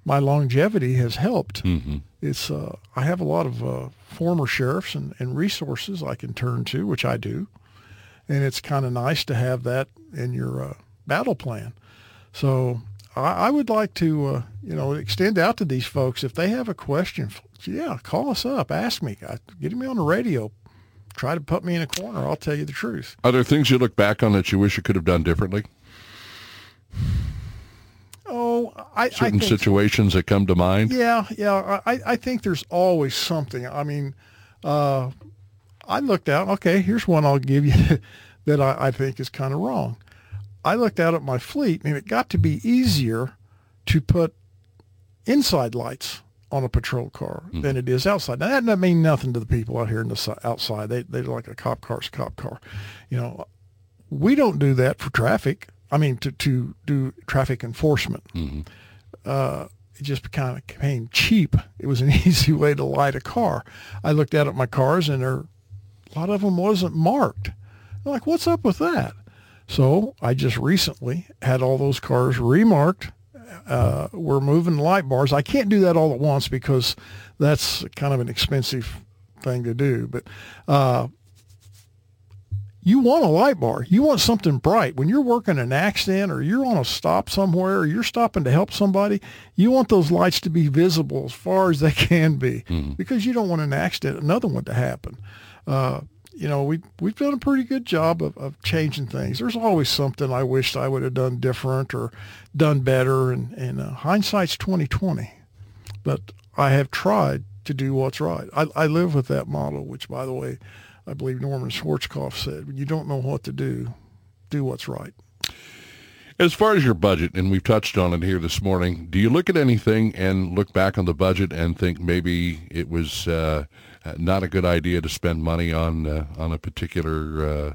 my longevity has helped. Mm-hmm. It's uh, I have a lot of uh, former sheriffs and, and resources I can turn to, which I do, and it's kind of nice to have that in your uh, battle plan. So I, I would like to, uh, you know, extend out to these folks if they have a question. Yeah, call us up, ask me, get me on the radio. Try to put me in a corner. I'll tell you the truth. Are there things you look back on that you wish you could have done differently? Oh, I certain I think, situations that come to mind. Yeah, yeah. I, I think there's always something. I mean, uh, I looked out. Okay, here's one I'll give you that I, I think is kind of wrong. I looked out at my fleet and it got to be easier to put inside lights on a patrol car mm. than it is outside. Now that doesn't mean nothing to the people out here in the outside. They they're like a cop car's a cop car. You know, we don't do that for traffic. I mean, to to do traffic enforcement. Mm-hmm. Uh, it just kind of became cheap. It was an easy way to light a car. I looked out at my cars and there, a lot of them wasn't marked. I'm like, what's up with that? So I just recently had all those cars remarked. Uh, we're moving light bars. I can't do that all at once because that's kind of an expensive thing to do. But uh, you want a light bar. You want something bright. When you're working an accident or you're on a stop somewhere or you're stopping to help somebody, you want those lights to be visible as far as they can be mm-hmm. because you don't want an accident, another one to happen. Uh, you know, we we've done a pretty good job of, of changing things. There's always something I wished I would have done different or done better, and and uh, hindsight's 2020. But I have tried to do what's right. I, I live with that model, which, by the way, I believe Norman Schwarzkopf said, when you don't know what to do, do what's right. As far as your budget, and we've touched on it here this morning, do you look at anything and look back on the budget and think maybe it was uh, not a good idea to spend money on uh, on a particular uh,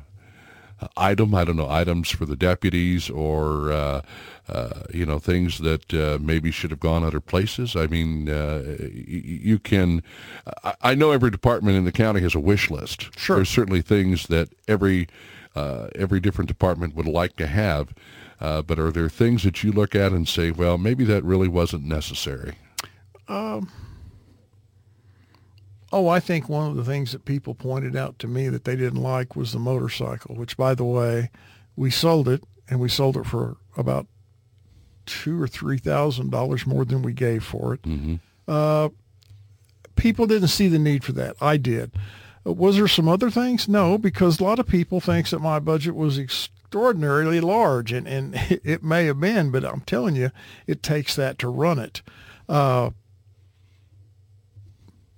item. I don't know items for the deputies or uh, uh you know things that uh, maybe should have gone other places. I mean, uh, you can. I know every department in the county has a wish list. Sure, there's certainly things that every every different department would like to have. but are there things that you look at and say, well, maybe that really wasn't necessary? Um, Oh, I think one of the things that people pointed out to me that they didn't like was the motorcycle, which, by the way, we sold it, and we sold it for about two or three thousand dollars more than we gave for it. Mm-hmm. Uh, people didn't see the need for that. I did. Uh, was there some other things? No, because a lot of people thinks that my budget was extraordinarily large, and, and it may have been, but I'm telling you, it takes that to run it. Uh,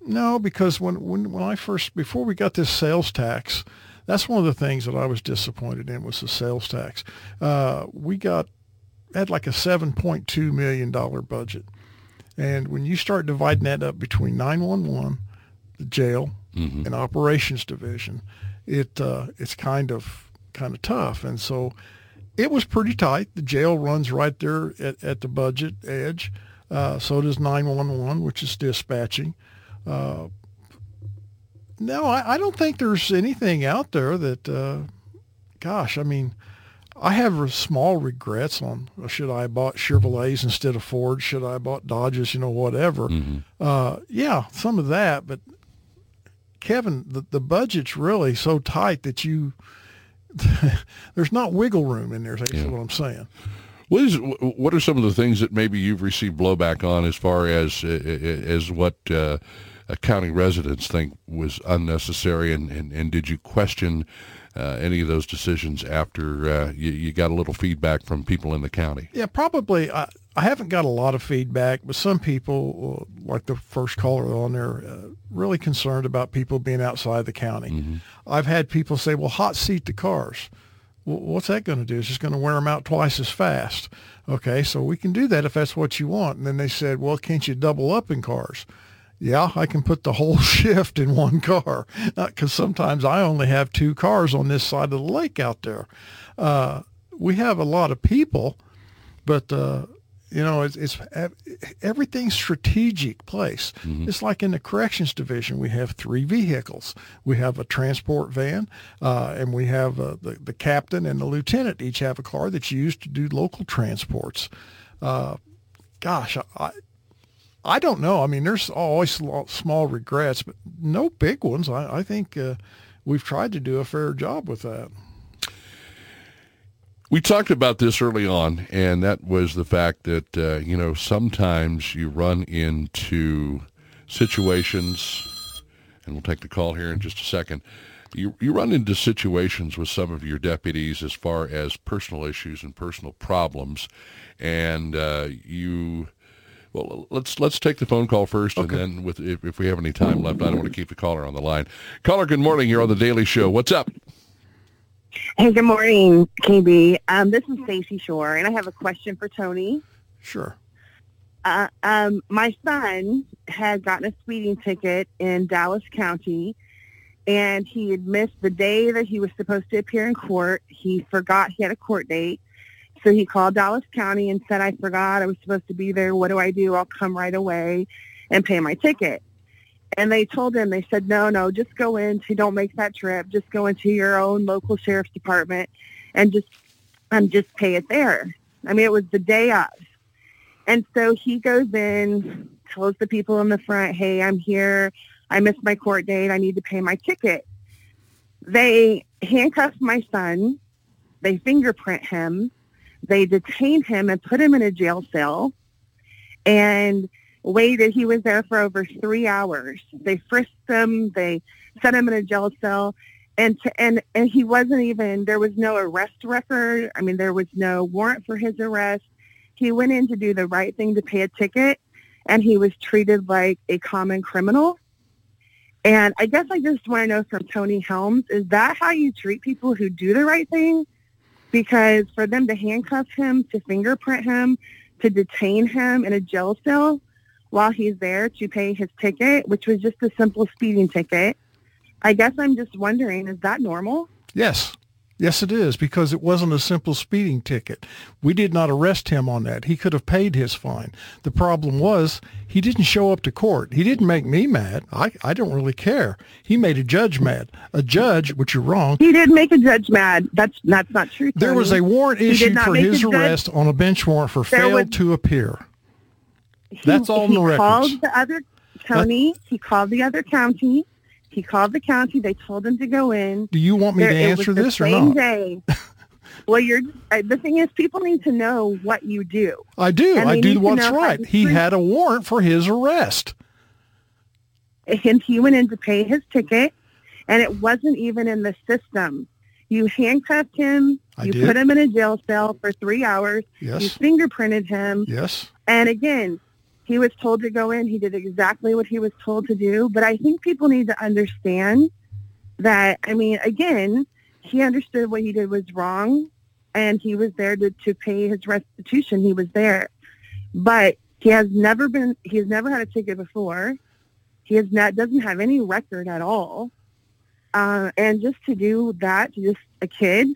no, because when, when, when I first, before we got this sales tax, that's one of the things that I was disappointed in was the sales tax. Uh, we got, had like a $7.2 million budget. And when you start dividing that up between 911, the jail, mm-hmm. and operations division, it uh, it's kind of kind of tough. And so it was pretty tight. The jail runs right there at, at the budget edge. Uh, so does 911, which is dispatching. Uh, no, I, I, don't think there's anything out there that, uh, gosh, I mean, I have small regrets on uh, should I have bought Chevrolets instead of Ford? Should I have bought Dodges? You know, whatever. Mm-hmm. Uh, yeah, some of that. But Kevin, the, the budget's really so tight that you there's not wiggle room in there. That's yeah. what I'm saying. What is what are some of the things that maybe you've received blowback on as far as as what uh, county residents think was unnecessary, and, and, and did you question uh, any of those decisions after uh, you, you, got a little feedback from people in the county? Yeah, probably. I, I haven't got a lot of feedback, but some people, uh, like the first caller on there, uh, really concerned about people being outside the county. Mm-hmm. I've had people say, well, hot seat the cars what's that going to do? It's just going to wear them out twice as fast. Okay, so we can do that if that's what you want. And then they said, well, can't you double up in cars? Yeah, I can put the whole shift in one car because sometimes I only have two cars on this side of the lake out there. Uh, we have a lot of people, but uh, you know, it's, it's everything's strategic place. Mm-hmm. It's like in the corrections division, we have three vehicles. We have a transport van, uh, and we have uh, the, the captain and the lieutenant each have a car that's used to do local transports. Uh, gosh, I, I don't know. I mean, there's always small regrets, but no big ones. I, I think uh, we've tried to do a fair job with that. We talked about this early on, and that was the fact that, uh, you know, sometimes you run into situations, and we'll take the call here in just a second. You, you run into situations with some of your deputies as far as personal issues and personal problems, and uh, you well, let's let's take the phone call first, okay. and then with if, if, we have any time left, I don't want to keep the caller on the line. Caller, good morning. You're on the Daily Show. What's up? Hey, good morning, KB. Um, this is Stacy Shore, and I have a question for Tony. Sure. Uh, um, my son had gotten a speeding ticket in Dallas County, and he had missed the day that he was supposed to appear in court. He forgot he had a court date, so he called Dallas County and said, "I forgot I was supposed to be there. What do I do? I'll come right away and pay my ticket." And they told him, they said, no, no, just go into, don't make that trip. Just go into your own local sheriff's department and just, and just pay it there. I mean, it was the day of. And so he goes in, tells the people in the front, hey, I'm here. I missed my court date. I need to pay my ticket. They handcuff my son. They fingerprint him. They detained him and put him in a jail cell. And waited. He was there for over three hours. They frisked him. They set him in a jail cell. And, to, and, and he wasn't even, there was no arrest record. I mean, there was no warrant for his arrest. He went in to do the right thing to pay a ticket, and he was treated like a common criminal. And I guess I just want to know from Tony Helms, is that how you treat people who do the right thing? Because for them to handcuff him, to fingerprint him, to detain him in a jail cell, while he's there to pay his ticket, which was just a simple speeding ticket. I guess I'm just wondering, is that normal? Yes. Yes, it is, because it wasn't a simple speeding ticket. We did not arrest him on that. He could have paid his fine. The problem was he didn't show up to court. He didn't make me mad. I, I don't really care. He made a judge mad. A judge, which you're wrong. He did make a judge mad. That's that's not true. Tony. There was a warrant issued for his arrest on a bench warrant for failed was, to appear. That's all he in the records. called the other county. He called the other county. He called the county. They told him to go in. Do you want me there, to answer this or not? Day. well, you're. Uh, the thing is, people need to know what you do. I do. I do what's right. He had a warrant for his arrest. And he went in to pay his ticket, and it wasn't even in the system. You handcuffed him. I you did. put him in a jail cell for three hours. Yes. You fingerprinted him. Yes. And again, he was told to go in. He did exactly what he was told to do. But I think people need to understand that, I mean, again, he understood what he did was wrong and he was there to, to pay his restitution. He was there. But he has never been, he has never had a ticket before. He has not, doesn't have any record at all. Uh, and just to do that just a kid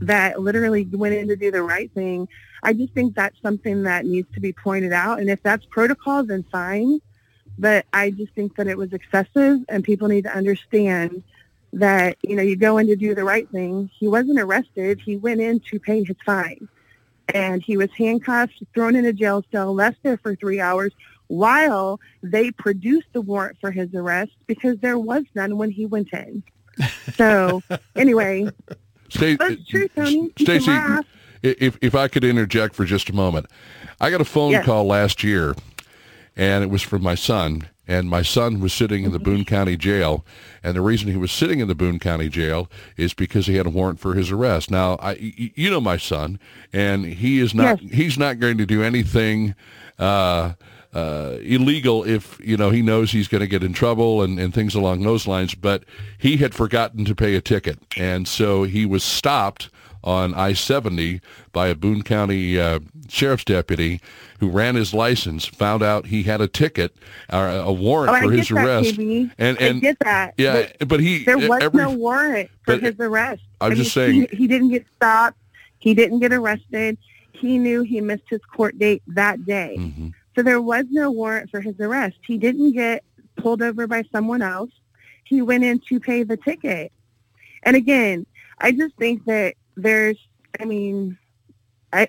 that literally went in to do the right thing I just think that's something that needs to be pointed out. And if that's protocol, then fine. But I just think that it was excessive and people need to understand that, you know, you go in to do the right thing. He wasn't arrested. He went in to pay his fine. And he was handcuffed, thrown in a jail cell, left there for three hours while they produced the warrant for his arrest because there was none when he went in. So anyway, Stacey, that's true, Tony. Stacy, if if I could interject for just a moment, I got a phone Yes. call last year, and it was from my son. And my son was sitting in the Boone County Jail, and the reason he was sitting in the Boone County Jail is because he had a warrant for his arrest. Now, I, you know my son, and he is not he's not going to do anything uh, uh, illegal if you know he knows he's going to get in trouble and, and things along those lines. But he had forgotten to pay a ticket, and so he was stopped on I-70 by a Boone County uh, sheriff's deputy who ran his license, found out he had a ticket, or a warrant Oh, for get his that, arrest, KB. and I and get that. yeah, but, he There was every no warrant for his arrest. I'm I just saying- he, he didn't get stopped. He didn't get arrested. He knew he missed his court date that day. Mhm. So there was no warrant for his arrest. He didn't get pulled over by someone else. He went in to pay the ticket. And again, I just think that there's, I mean, I,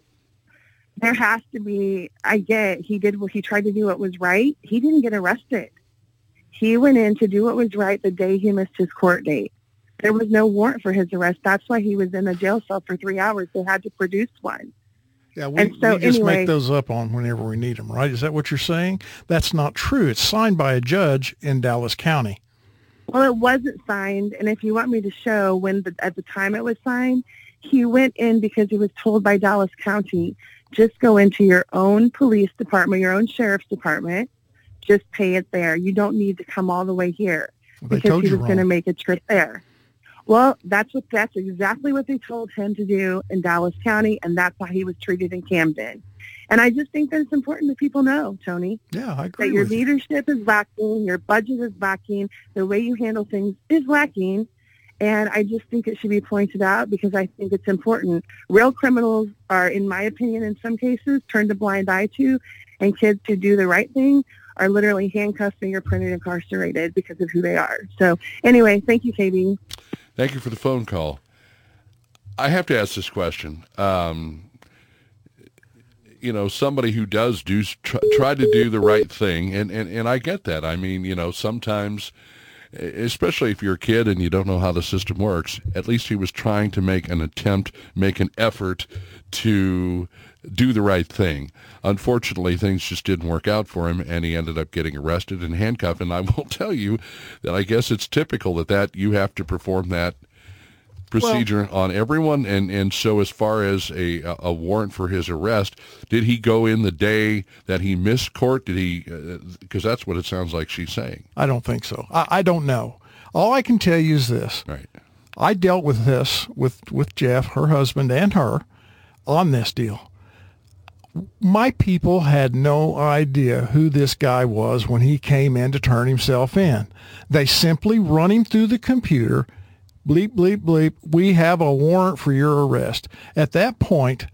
there has to be, I get he did what he tried to do what was right. He didn't get arrested. He went in to do what was right the day he missed his court date. There was no warrant for his arrest. That's why he was in a jail cell for three hours. They had to produce one. Yeah, we, And so we just anyway- make those up on whenever we need them, right? Is that what you're saying? That's not true. It's signed by a judge in Dallas County. Well, it wasn't signed, and if you want me to show when the, at the time it was signed, he went in because he was told by Dallas County, just go into your own police department, your own sheriff's department, just pay it there. You don't need to come all the way here Well, because he was going to make a trip there. Well, that's what that's exactly what they told him to do in Dallas County, and that's how he was treated in Camden. And I just think that it's important that people know, Tony, Yeah, I agree that your with you. leadership is lacking, your budget is lacking, the way you handle things is lacking. And I just think it should be pointed out because I think it's important. Real criminals are, in my opinion, in some cases, turned a blind eye to, and kids who do the right thing are literally handcuffed, fingerprinted, incarcerated because of who they are. So anyway, thank you, KB. Thank you for the phone call. I have to ask this question. Um, you know, somebody who does do try, try to do the right thing, and, and, and I get that. I mean, you know, sometimes, especially if you're a kid and you don't know how the system works, at least he was trying to make an attempt, make an effort to do the right thing. Unfortunately, things just didn't work out for him, and he ended up getting arrested and handcuffed. And I will tell you that I guess it's typical that, that you have to perform that procedure on everyone. And, and so as far as a, a warrant for his arrest, did he go in the day that he missed court? Did he, uh, because that's what it sounds like she's saying. I don't think so. I, I don't know. All I can tell you is this. Right. I dealt with this with, with Jeff, her husband, and her on this deal. My people had no idea who this guy was when he came in to turn himself in. They simply run him through the computer, bleep, bleep, bleep, we have a warrant for your arrest. At that point,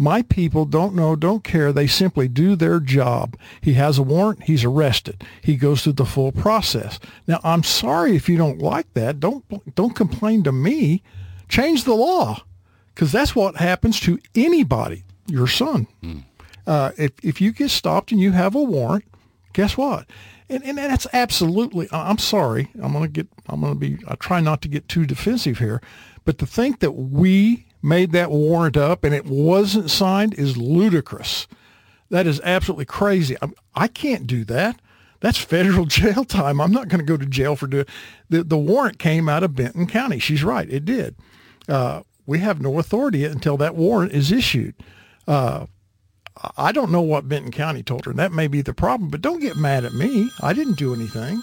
my people don't know, don't care. They simply do their job. He has a warrant. He's arrested. He goes through the full process. Now, I'm sorry if you don't like that. Don't don't complain to me. Change the law, because that's what happens to anybody. Your son. Uh, if if you get stopped and you have a warrant, guess what? And, and that's absolutely. I'm sorry. I'm gonna get. I'm gonna be. I try not to get too defensive here, but to think that we made that warrant up and it wasn't signed is ludicrous. That is absolutely crazy. I, I can't do that. That's federal jail time. I'm not going to go to jail for doing. The the warrant came out of Benton County. She's right. It did. Uh, we have no authority until that warrant is issued. Uh, I don't know what Benton County told her. And that may be the problem, but don't get mad at me. I didn't do anything.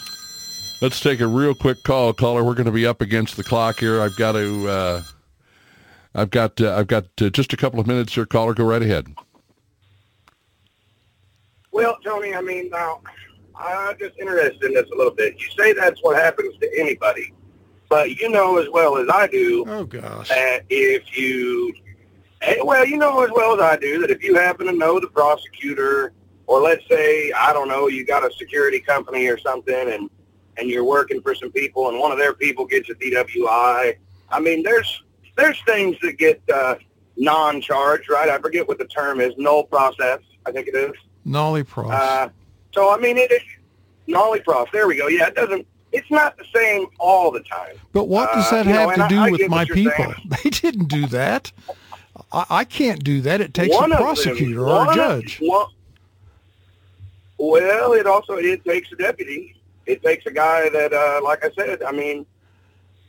Let's take a real quick call, caller. We're going to be up against the clock here. I've got to. Uh, I've got. Uh, I've got uh, just a couple of minutes here, caller. Go right ahead. Well, Tony, I mean, now, I'm just interested in this a little bit. You say that's what happens to anybody, but you know as well as I do Oh gosh. that if you, well, you know as well as I do that if you happen to know the prosecutor, or let's say, I don't know, you got a security company or something, and and you're working for some people, and one of their people gets a DWI. I mean, there's there's things that get uh, non-charged, right? I forget what the term is, null process, I think it is. Nolle pros. Uh, so I mean, it is nolly prof. There we go. Yeah, it doesn't. It's not the same all the time. but what does uh, that you know, have to do I with get my people? saying. They didn't do that. I, I can't do that. It takes one a prosecutor them, or a judge. One, well, it also it takes a deputy. It takes a guy that, uh, like I said, I mean,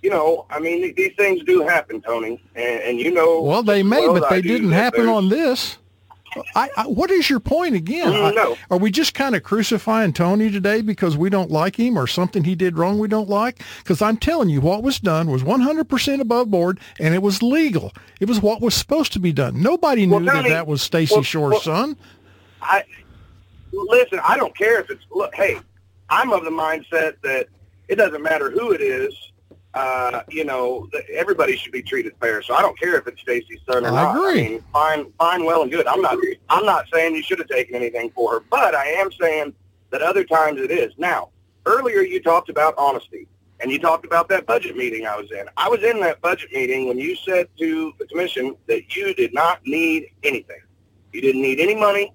you know, I mean, these things do happen, Tony, and, and you know. Well, they may, well but they didn't happen on this. I, I, what is your point again? Mm, no. I, are we just kind of crucifying Tony today because we don't like him or something he did wrong we don't like? Because I'm telling you, what was done was 100% above board and it was legal. It was what was supposed to be done. Nobody well, knew Tony, that that was Stacy well, Shore's well, son. I listen. I don't care if it's look. Hey, I'm of the mindset that it doesn't matter who it is uh, you know, everybody should be treated fair. So I don't care if it's Stacy's son or I not. Agree. I mean, fine, fine, well and good. I'm not, I'm not saying you should have taken anything for her, but I am saying that other times it is. Now, earlier you talked about honesty, and you talked about that budget meeting I was in. I was in that budget meeting when you said to the commission that you did not need anything. You didn't need any money.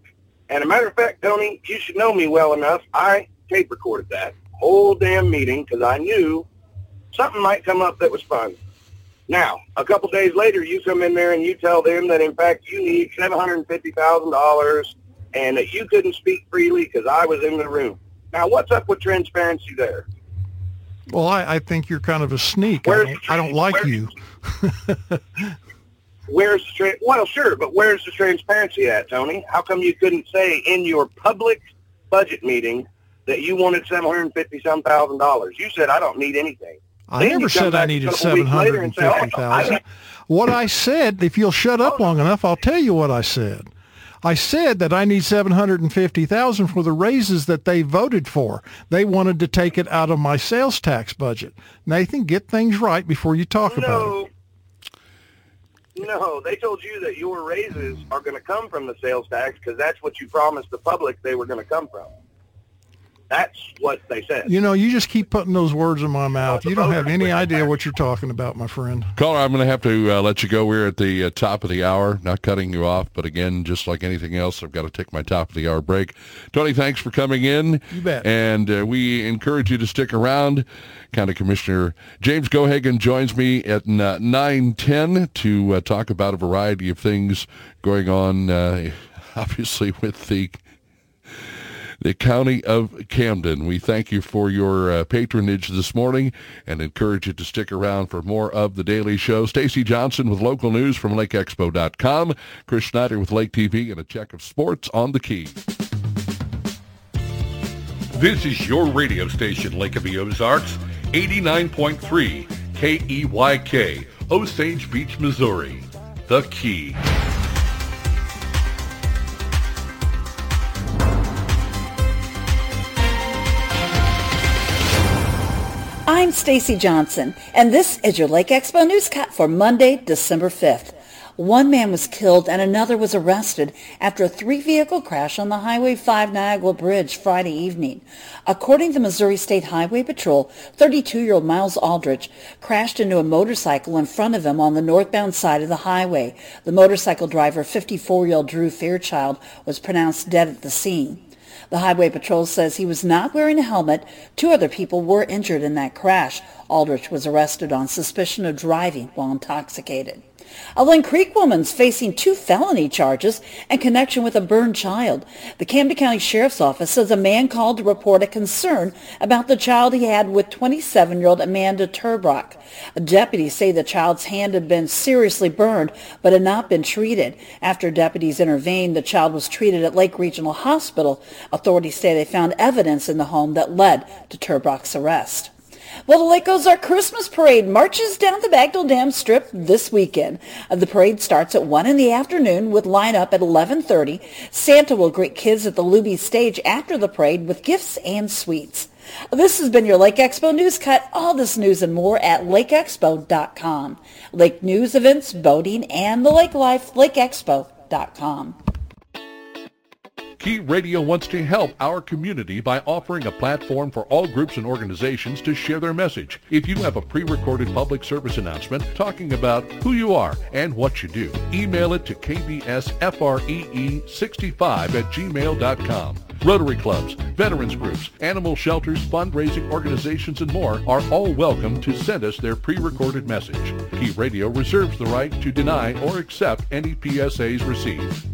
And a matter of fact, Tony, you should know me well enough. I tape recorded that whole damn meeting because I knew something might come up that was fun. Now, a couple days later, you come in there and you tell them that, in fact, you need $750,000 and that you couldn't speak freely because I was in the room. Now, what's up with transparency there? Well, I, I think you're kind of a sneak. I don't, I don't, like you. where's the tra- well, sure, but where's the transparency at, Tony? How come you couldn't say in your public budget meeting that you wanted seven hundred fifty some thousand dollars? You said I don't need anything. I never said I needed oh, seven hundred and fifty thousand. What I said, if you'll shut up long enough, I'll tell you what I said. I said that I need seven hundred and fifty thousand for the raises that they voted for. They wanted to take it out of my sales tax budget. Nathan, get things right before you talk no. about it. No. No, they told you that your raises are going to come from the sales tax because that's what you promised the public they were going to come from. That's what they said. You know, you just keep putting those words in my mouth. You don't have any idea what you're talking about, my friend. Caller, I'm going to have to uh, let you go. We're at the uh, top of the hour, not cutting you off, but again, just like anything else, I've got to take my top of the hour break. Tony, thanks for coming in. You bet. And uh, we encourage you to stick around. County Commissioner James Gohagen joins me at 9:10 uh, to uh, talk about a variety of things going on, uh, obviously with the the County of Camden. We thank you for your uh, patronage this morning and encourage you to stick around for more of The Daily Show. Stacy Johnson with local news from LakeExpo.com. Chris Schneider with Lake TV and a check of sports on the key. This is your radio station, Lake of the Ozarks, 89.3 KEYK, Osage Beach, Missouri. The Key. I'm Stacy Johnson, and this is your Lake Expo newscast for Monday, December 5th. One man was killed and another was arrested after a three-vehicle crash on the Highway 5 Niagara Bridge Friday evening. According to Missouri State Highway Patrol, 32-year-old Miles Aldrich crashed into a motorcycle in front of him on the northbound side of the highway. The motorcycle driver, 54-year-old Drew Fairchild, was pronounced dead at the scene. The Highway Patrol says he was not wearing a helmet. Two other people were injured in that crash. Aldrich was arrested on suspicion of driving while intoxicated. A Linn Creek woman's facing two felony charges in connection with a burned child. The Camden County Sheriff's Office says a man called to report a concern about the child he had with 27-year-old Amanda Turbach. Deputies say the child's hand had been seriously burned but had not been treated. After deputies intervened, the child was treated at Lake Regional Hospital. Authorities say they found evidence in the home that led to Turbach's arrest. Well, the Lake Ozark Christmas Parade marches down the Bagnell Dam Strip this weekend. Uh, the parade starts at 1 in the afternoon with lineup at 11.30. Santa will greet kids at the Luby stage after the parade with gifts and sweets. This has been your Lake Expo News Cut. All this news and more at lakeexpo.com. Lake news, events, boating, and the lake life, lakeexpo.com. Key Radio wants to help our community by offering a platform for all groups and organizations to share their message. If you have a pre-recorded public service announcement talking about who you are and what you do, email it to kbsfree65 at gmail.com. Rotary clubs, veterans groups, animal shelters, fundraising organizations, and more are all welcome to send us their pre-recorded message. Key Radio reserves the right to deny or accept any PSAs received.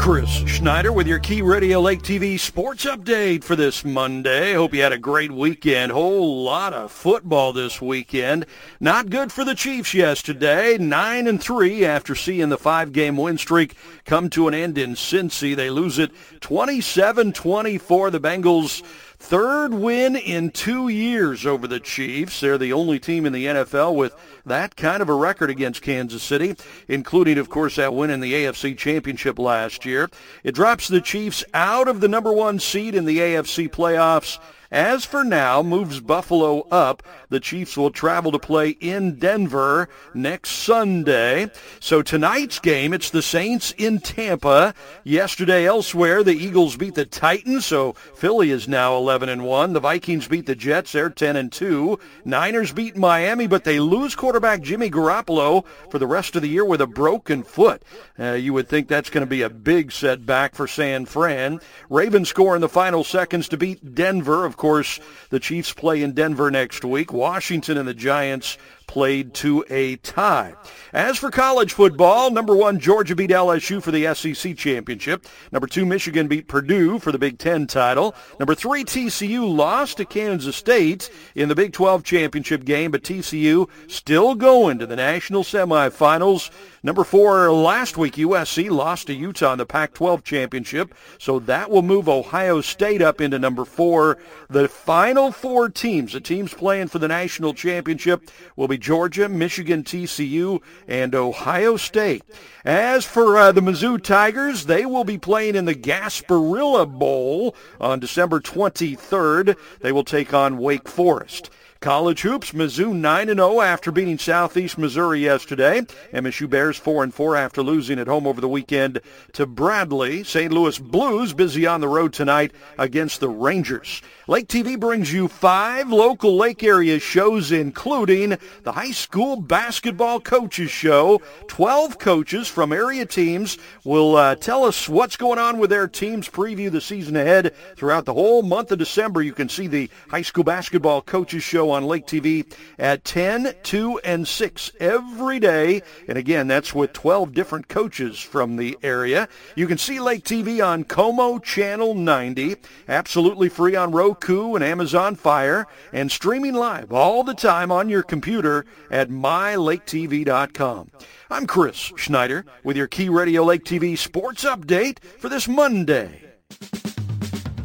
Chris Schneider with your Key Radio Lake TV sports update for this Monday. Hope you had a great weekend. Whole lot of football this weekend. Not good for the Chiefs yesterday. 9 and 3 after seeing the five-game win streak come to an end in Cincy. They lose it 27-24. The Bengals Third win in two years over the Chiefs. They're the only team in the NFL with that kind of a record against Kansas City, including, of course, that win in the AFC Championship last year. It drops the Chiefs out of the number one seed in the AFC playoffs as for now, moves Buffalo up. The Chiefs will travel to play in Denver next Sunday. So tonight's game, it's the Saints in Tampa. Yesterday elsewhere, the Eagles beat the Titans, so Philly is now 11 and 1. The Vikings beat the Jets, they're 10 and 2. Niners beat Miami, but they lose quarterback Jimmy Garoppolo for the rest of the year with a broken foot. Uh, you would think that's going to be a big setback for San Fran. Ravens score in the final seconds to beat Denver. Of course, the Chiefs play in Denver next week. Washington and the Giants played to a tie. As for college football, number one, Georgia beat LSU for the SEC championship. Number two, Michigan beat Purdue for the Big Ten title. Number three, TCU lost to Kansas State in the Big 12 championship game, but TCU still going to the national semifinals. Number four, last week, USC lost to Utah in the Pac-12 championship, so that will move Ohio State up into number four. The final four teams, the teams playing for the national championship, will be Georgia, Michigan, TCU, and Ohio State. As for uh, the Mizzou Tigers, they will be playing in the Gasparilla Bowl on December 23rd. They will take on Wake Forest. College hoops, Mizzou 9-0 after beating Southeast Missouri yesterday. MSU Bears 4-4 after losing at home over the weekend to Bradley. St. Louis Blues busy on the road tonight against the Rangers. Lake TV brings you five local Lake area shows, including the High School Basketball Coaches Show. Twelve coaches from area teams will uh, tell us what's going on with their teams, preview the season ahead throughout the whole month of December. You can see the High School Basketball Coaches Show on Lake TV at 10, 2, and 6 every day. And again, that's with 12 different coaches from the area. You can see Lake TV on Como Channel 90, absolutely free on Roku Roku and Amazon Fire, and streaming live all the time on your computer at mylaketv.com. I'm Chris Schneider with your Key Radio Lake TV sports update for this Monday.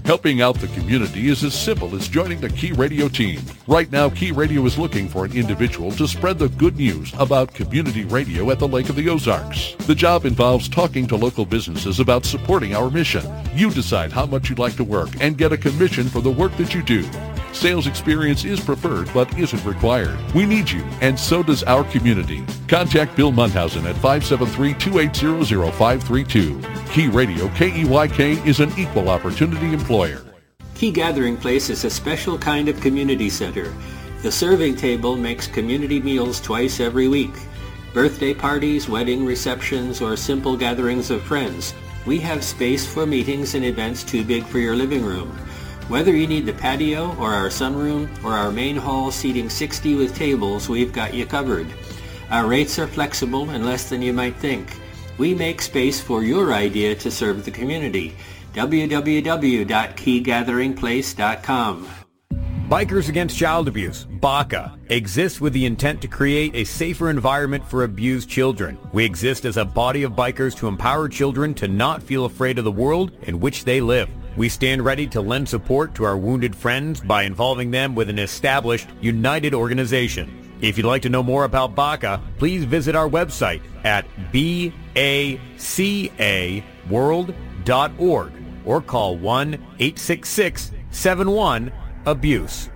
Helping out the community is as simple as joining the Key Radio team. Right now, Key Radio is looking for an individual to spread the good news about community radio at the Lake of the Ozarks. The job involves talking to local businesses about supporting our mission. You decide how much you'd like to work and get a commission for the work that you do. Sales experience is preferred but isn't required. We need you, and so does our community. Contact Bill Munhausen at 573-280-0532. Key Radio, KEYK, is an equal opportunity employer. Key Gathering Place is a special kind of community center. The serving table makes community meals twice every week. Birthday parties, wedding receptions, or simple gatherings of friends. We have space for meetings and events too big for your living room. Whether you need the patio or our sunroom or our main hall seating 60 with tables, we've got you covered. Our rates are flexible and less than you might think. We make space for your idea to serve the community. www.keygatheringplace.com Bikers Against Child Abuse, BACA, exists with the intent to create a safer environment for abused children. We exist as a body of bikers to empower children to not feel afraid of the world in which they live. We stand ready to lend support to our wounded friends by involving them with an established, united organization. If you'd like to know more about BACA, please visit our website at bacaworld.org or call 1-866-71-ABUSE.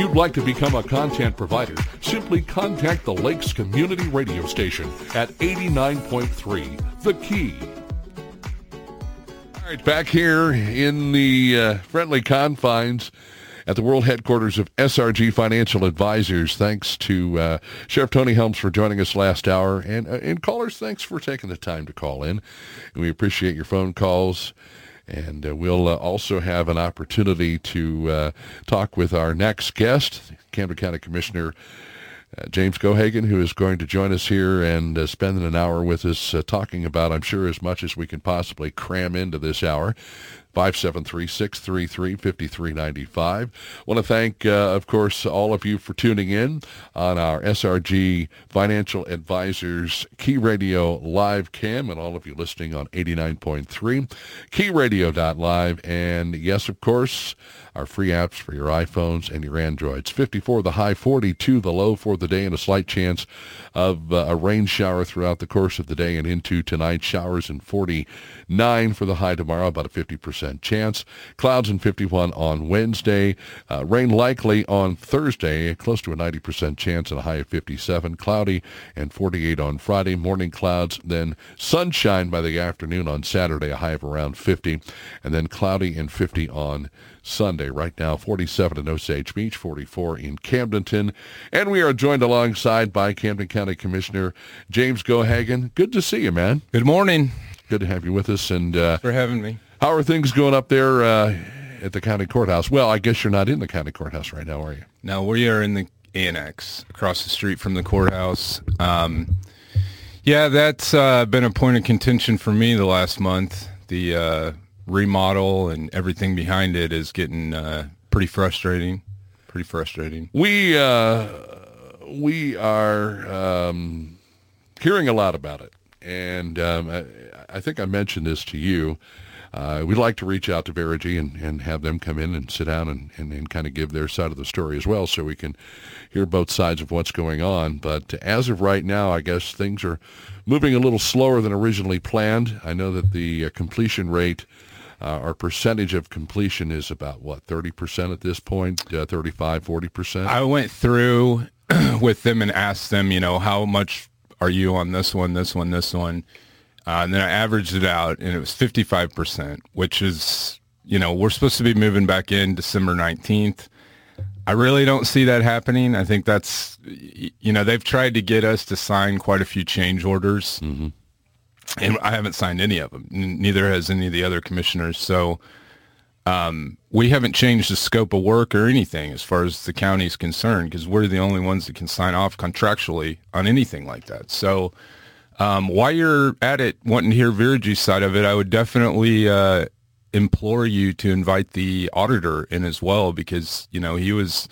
You'd like to become a content provider, simply contact the Lakes Community Radio Station at 89.3 The Key. All right, back here in the uh, friendly confines at the world headquarters of SRG Financial Advisors. Thanks to uh, Sheriff Tony Helms for joining us last hour. And, uh, and callers, thanks for taking the time to call in. And we appreciate your phone calls. And uh, we'll uh, also have an opportunity to uh, talk with our next guest, Camden County Commissioner uh, James Gohagen, who is going to join us here and uh, spend an hour with us uh, talking about, I'm sure, as much as we can possibly cram into this hour. 573-633-5395. want to thank, uh, of course, all of you for tuning in on our SRG Financial Advisors Key Radio live cam and all of you listening on 89.3, keyradio.live. And yes, of course, our free apps for your iPhones and your Androids. 54 the high, 42 the low for the day, and a slight chance of uh, a rain shower throughout the course of the day and into tonight. Showers and 49 for the high tomorrow, about a 50% chance. Clouds and 51 on Wednesday. Uh, rain likely on Thursday, close to a 90% chance and a high of 57. Cloudy and 48 on Friday. Morning clouds, then sunshine by the afternoon on Saturday, a high of around 50. And then cloudy and 50 on Sunday. Right now, 47 in Osage Beach, 44 in Camdenton. And we are joined alongside by Camden County Commissioner James Gohagen. Good to see you, man. Good morning. Good to have you with us. And uh, for having me. How are things going up there uh, at the county courthouse? Well, I guess you're not in the county courthouse right now, are you? No, we are in the annex across the street from the courthouse. Um, yeah, that's uh, been a point of contention for me the last month. The uh, remodel and everything behind it is getting uh, pretty frustrating. Pretty frustrating. We uh, we are um, hearing a lot about it, and um, I, I, think I mentioned this to you. Uh, we'd like to reach out to Veregy and, and have them come in and sit down and, and, and kind of give their side of the story as well so we can hear both sides of what's going on. But as of right now, I guess things are moving a little slower than originally planned. I know that the uh, completion rate our percentage of completion is about what 30% at this point? Uh, 35 40% i went through with them and asked them you know how much are you on this one this one this one? Uh, and then i averaged it out and it was 55% which is you know we're supposed to be moving back in december 19th I really don't see that happening. I think that's, you know, they've tried to get us to sign quite a few change orders. Mm-hmm and I haven't signed any of them. Neither has any of the other commissioners. So um, we haven't changed the scope of work or anything as far as the county is concerned because we're the only ones that can sign off contractually on anything like that. So um, while you're at it, wanting to hear Veregy's side of it, I would definitely uh, implore you to invite the auditor in as well because you know he was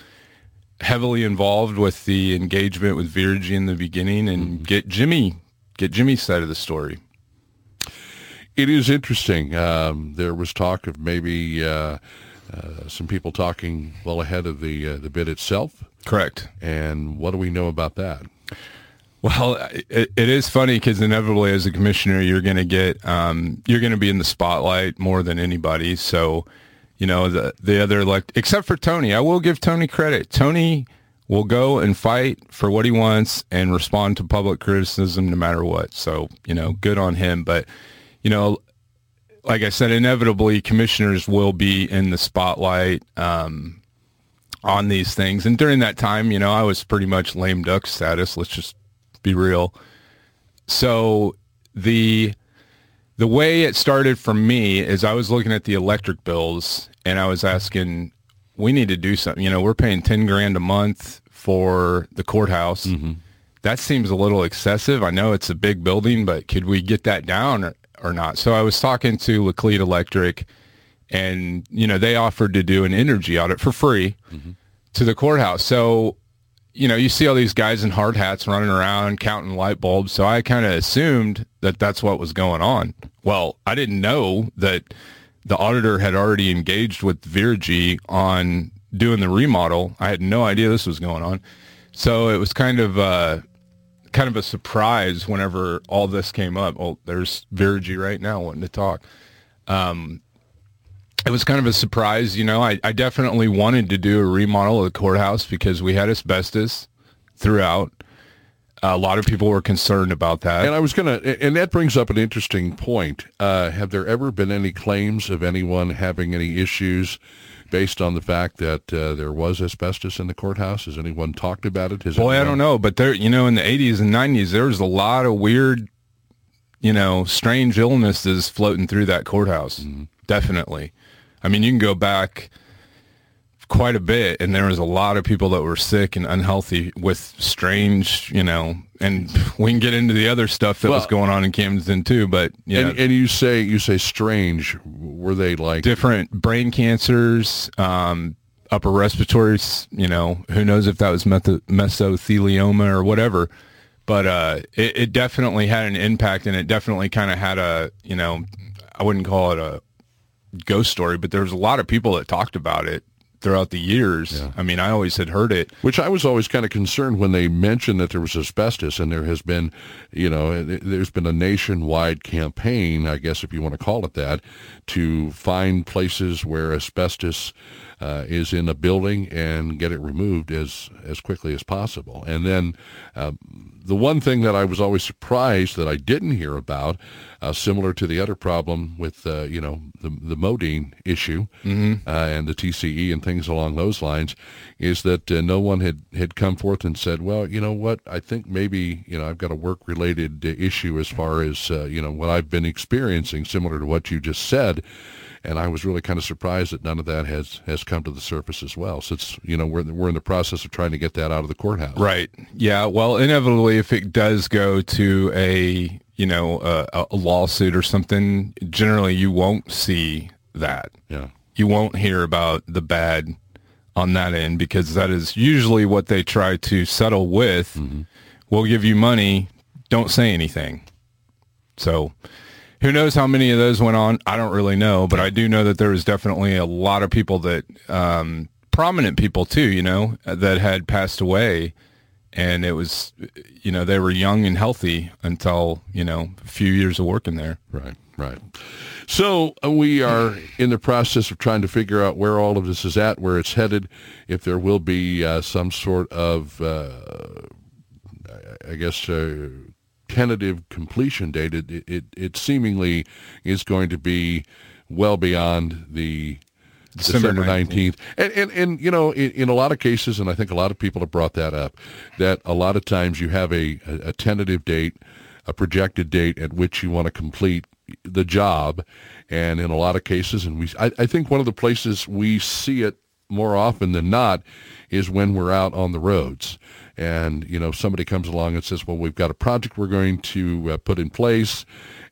heavily involved with the engagement with Veregy in the beginning and mm-hmm. get Jimmy get Jimmy's side of the story. It is interesting. Um, there was talk of maybe uh, uh, some people talking well ahead of the uh, the bid itself. Correct. And what do we know about that? Well, it, it is funny because inevitably, as a commissioner, you're going to get um, you're going to be in the spotlight more than anybody. So, you know, the the other elect, except for Tony, I will give Tony credit. Tony will go and fight for what he wants and respond to public criticism no matter what. So, you know, good on him. But you know, like I said, inevitably commissioners will be in the spotlight um, on these things. And during that time, you know, I was pretty much lame duck status. Let's just be real. So the the way it started for me is I was looking at the electric bills and I was asking, we need to do something. You know, we're paying ten grand a month for the courthouse. Mm-hmm. That seems a little excessive. I know it's a big building, but could we get that down? or not. So I was talking to Laclede Electric, and you know they offered to do an energy audit for free mm-hmm. to the courthouse. So you know you see all these guys in hard hats running around counting light bulbs. So I kind of assumed that that's what was going on. Well, I didn't know that the auditor had already engaged with Veregy on doing the remodel. I had no idea this was going on. So it was kind of uh, kind of a surprise whenever all this came up. Oh, there's Veregy right now wanting to talk. Um, it was kind of a surprise. You know, I, I definitely wanted to do a remodel of the courthouse because we had asbestos throughout. A lot of people were concerned about that. And I was going to, and that brings up an interesting point. Uh, have there ever been any claims of anyone having any issues based on the fact that uh, there was asbestos in the courthouse? Has anyone talked about it? Has Boy, anyone... I don't know, but there, you know, in the 80s and 90s, there was a lot of weird, you know, strange illnesses floating through that courthouse. Mm-hmm. Definitely. I mean, you can go back quite a bit, and there was a lot of people that were sick and unhealthy with strange, you know, and we can get into the other stuff that well, was going on in Camden too. But yeah, and, and, you say you say strange. Were they like different brain cancers, um, upper respiratory? You know, who knows if that was meso- mesothelioma or whatever. But uh, it, it definitely had an impact, and it definitely kind of had a, you know, I wouldn't call it a ghost story, but there was a lot of people that talked about it throughout the years. Yeah. I mean, I always had heard it. Which I was always kind of concerned when they mentioned that there was asbestos, and there has been, you know, there's been a nationwide campaign, I guess if you want to call it that, to find places where asbestos uh, is in a building and get it removed as as quickly as possible. And then uh, the one thing that I was always surprised that I didn't hear about, uh, similar to the other problem with uh, you know the the Modine issue mm-hmm. uh, and the TCE and things along those lines, is that uh, no one had had come forth and said, well, you know what, I think maybe you know I've got a work related issue as far as uh, you know what I've been experiencing, similar to what you just said and I was really kind of surprised that none of that has has come to the surface as well. So it's you know we're we're in the process of trying to get that out of the courthouse. Right. Yeah. Well, inevitably, if it does go to a you know a, a lawsuit or something, generally you won't see that. Yeah. You won't hear about the bad on that end because that is usually what they try to settle with. Mm-hmm. We'll give you money. Don't say anything. So who knows how many of those went on? I don't really know, but I do know that there was definitely a lot of people that, um, prominent people too, you know, that had passed away. And it was, you know, they were young and healthy until, you know, a few years of working there. Right, right. So uh, we are in the process of trying to figure out where all of this is at, where it's headed, if there will be uh, some sort of, uh, I guess, uh, tentative completion date, it, it, it seemingly is going to be well beyond the December, December 19th. And, and, and, you know, in, in, a lot of cases, and I think a lot of people have brought that up, that a lot of times you have a, a, a tentative date, a projected date at which you want to complete the job. And in a lot of cases, and we, I, I think one of the places we see it more often than not is when we're out on the roads and you know somebody comes along and says well we've got a project we're going to uh, put in place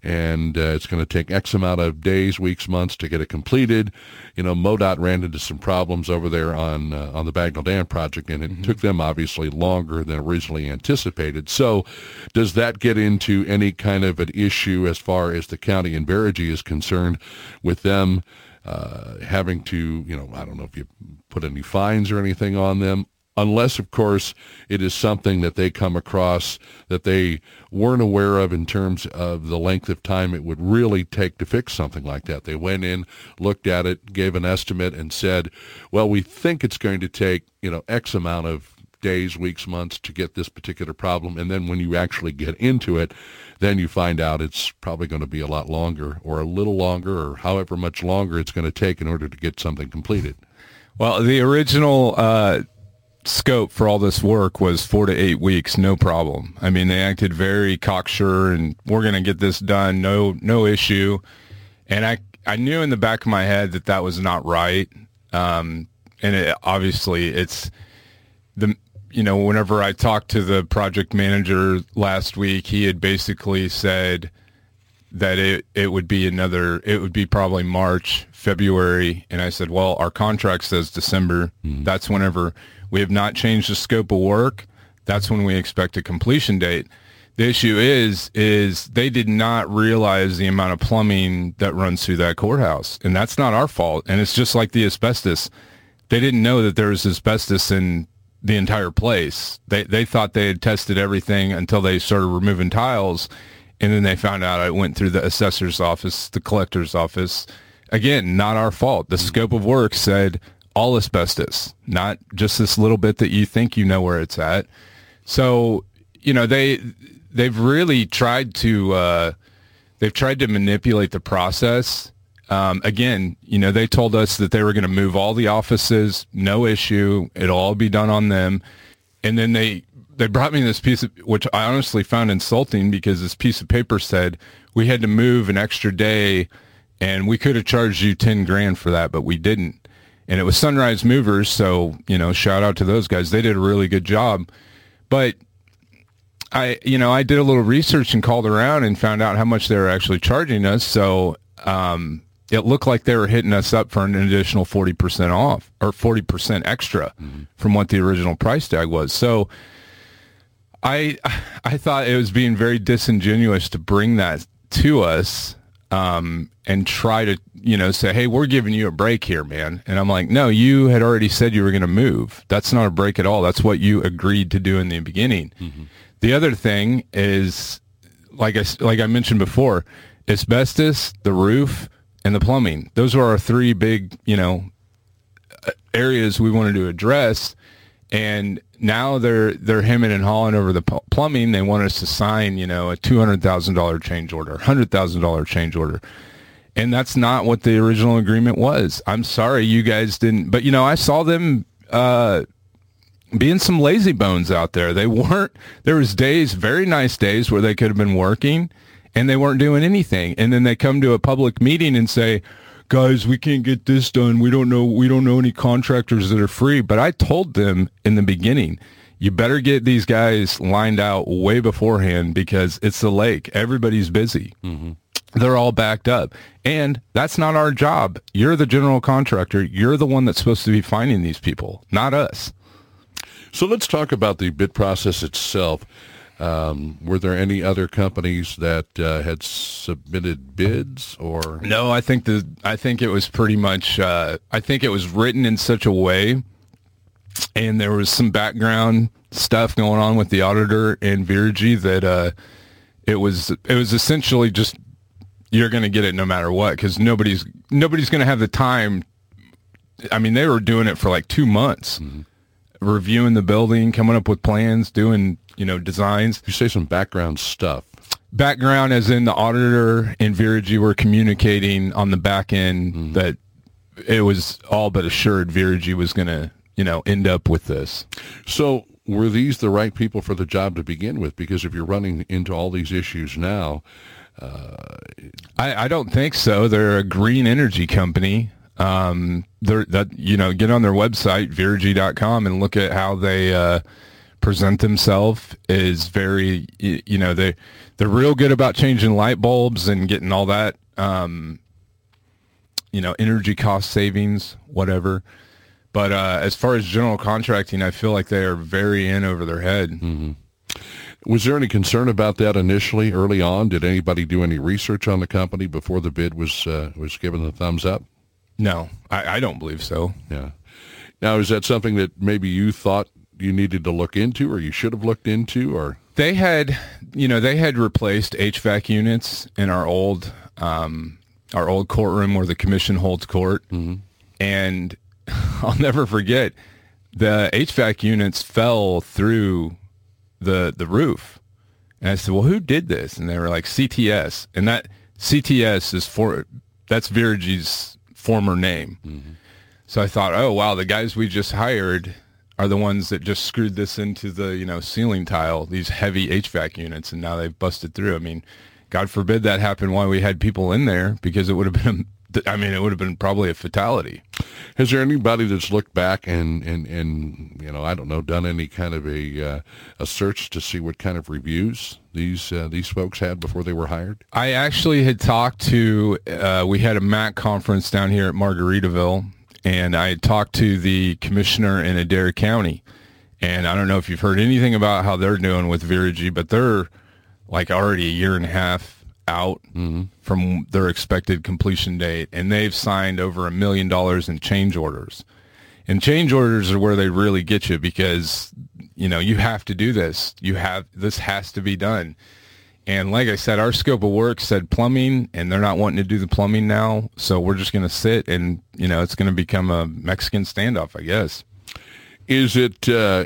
and uh, it's going to take x amount of days weeks months to get it completed you know modot ran into some problems over there on uh, on the bagnell dam project and it mm-hmm. took them obviously longer than originally anticipated so does that get into any kind of an issue as far as the county and Veregy is concerned with them uh, having to, you know, I don't know if you put any fines or anything on them, unless, of course, it is something that they come across that they weren't aware of in terms of the length of time it would really take to fix something like that. They went in, looked at it, gave an estimate, and said, well, we think it's going to take, you know, X amount of days, weeks, months to get this particular problem. And then when you actually get into it, then you find out it's probably going to be a lot longer or a little longer or however much longer it's going to take in order to get something completed. Well, the original uh, scope for all this work was four to eight weeks, no problem. I mean, they acted very cocksure, and we're going to get this done, no no issue. And I I knew in the back of my head that that was not right. Um, and it, obviously, it's the you know whenever I talked to the project manager last week, he had basically said that it it would be another it would be probably March, February, and I said, well, our contract says December. Mm-hmm. That's whenever we have not changed the scope of work. That's when we expect a completion date. The issue is, is they did not realize the amount of plumbing that runs through that courthouse. And that's not our fault. And it's just like the asbestos. They didn't know that there was asbestos in the entire place. They, they thought they had tested everything until they started removing tiles. And then they found out it went through the assessor's office, the collector's office, again, not our fault. The scope of work said all asbestos, not just this little bit that you think you know where it's at. So, you know, they they've really tried to uh, they've tried to manipulate the process. Um, again, you know, they told us that they were going to move all the offices, no issue. It'll all be done on them. And then they they brought me this piece of which I honestly found insulting because this piece of paper said we had to move an extra day and we could have charged you 10 grand for that, but we didn't. And it was Sunrise Movers, so, you know, shout out to those guys. They did a really good job. But I, you know, I did a little research and called around and found out how much they were actually charging us. So, um, it looked like they were hitting us up for an additional 40% off or 40% extra mm-hmm. from what the original price tag was. So I I thought it was being very disingenuous to bring that to us um, and try to you know say, hey, we're giving you a break here, man. And I'm like, no, you had already said you were going to move. That's not a break at all. That's what you agreed to do in the beginning. Mm-hmm. The other thing is, like I like I mentioned before, asbestos, the roof, and the plumbing. Those are our three big you know areas we wanted to address. And now they're they're hemming and hawing over the plumbing. They want us to sign, you know, a two hundred thousand dollar change order, hundred thousand dollar change order, and that's not what the original agreement was. I'm sorry, you guys didn't. But you know, I saw them uh, being some lazy bones out there. They weren't. There was days, very nice days, where they could have been working, and they weren't doing anything. And then they come to a public meeting and say guys, we can't get this done. We don't know. We don't know any contractors that are free. But I told them in the beginning, you better get these guys lined out way beforehand because it's the lake. Everybody's busy. Mm-hmm. They're all backed up. And that's not our job. You're the general contractor. You're the one that's supposed to be finding these people, not us. So let's talk about the bid process itself. Um, were there any other companies that uh, had submitted bids or no? I think the I think it was pretty much uh, I think it was written in such a way, and there was some background stuff going on with the auditor and Veregy that uh, it was it was essentially just you're going to get it no matter what because nobody's nobody's going to have the time. I mean, they were doing it for like two months, mm-hmm. Reviewing the building, coming up with plans, doing you know, designs. You say some background stuff. Background as in the auditor and Veregy were communicating on the back end mm-hmm. that it was all but assured Veregy was going to, you know, end up with this. So were these the right people for the job to begin with? Because if you're running into all these issues now, uh, I, I, don't think so. They're a green energy company. Um, that you know, get on their website veregy.com and look at how they uh, present themselves is very you know they they're real good about changing light bulbs and getting all that um, you know energy cost savings whatever. But uh, as far as general contracting i feel like they are very in over their head. Mm-hmm. was there any concern about that initially early on? Did anybody do any research on the company before the bid was uh, was given the thumbs up no I, I don't believe so. Yeah. Now is that something that maybe you thought you needed to look into or you should have looked into or? They had you know they had replaced hvac units in our old um, our old courtroom where the commission holds court. Mm-hmm. and i'll never forget the hvac units fell through the the roof. And i said well who did this? And they were like cts and that cts is for that's Veregy's former name mm-hmm. so i thought oh wow the guys we just hired are the ones that just screwed this into the you know ceiling tile these heavy HVAC units and now they've busted through. I mean, God forbid that happened while we had people in there because it would have been I mean it would have been probably a fatality. Has there anybody that's looked back and and and you know I don't know done any kind of a uh, a search to see what kind of reviews these uh, these folks had before they were hired? I actually had talked to uh, we had a MAC conference down here at Margaritaville and I talked to the commissioner in Adair County, and I don't know if you've heard anything about how they're doing with Veregy, but they're like already a year and a half out mm-hmm. from their expected completion date, and they've signed over a million dollars in change orders. And change orders are where they really get you because you know you have to do this. You have this has to be done. And like I said, our scope of work said plumbing, and they're not wanting to do the plumbing now. So we're just going to sit, and you know, it's going to become a Mexican standoff, I guess. Is it uh,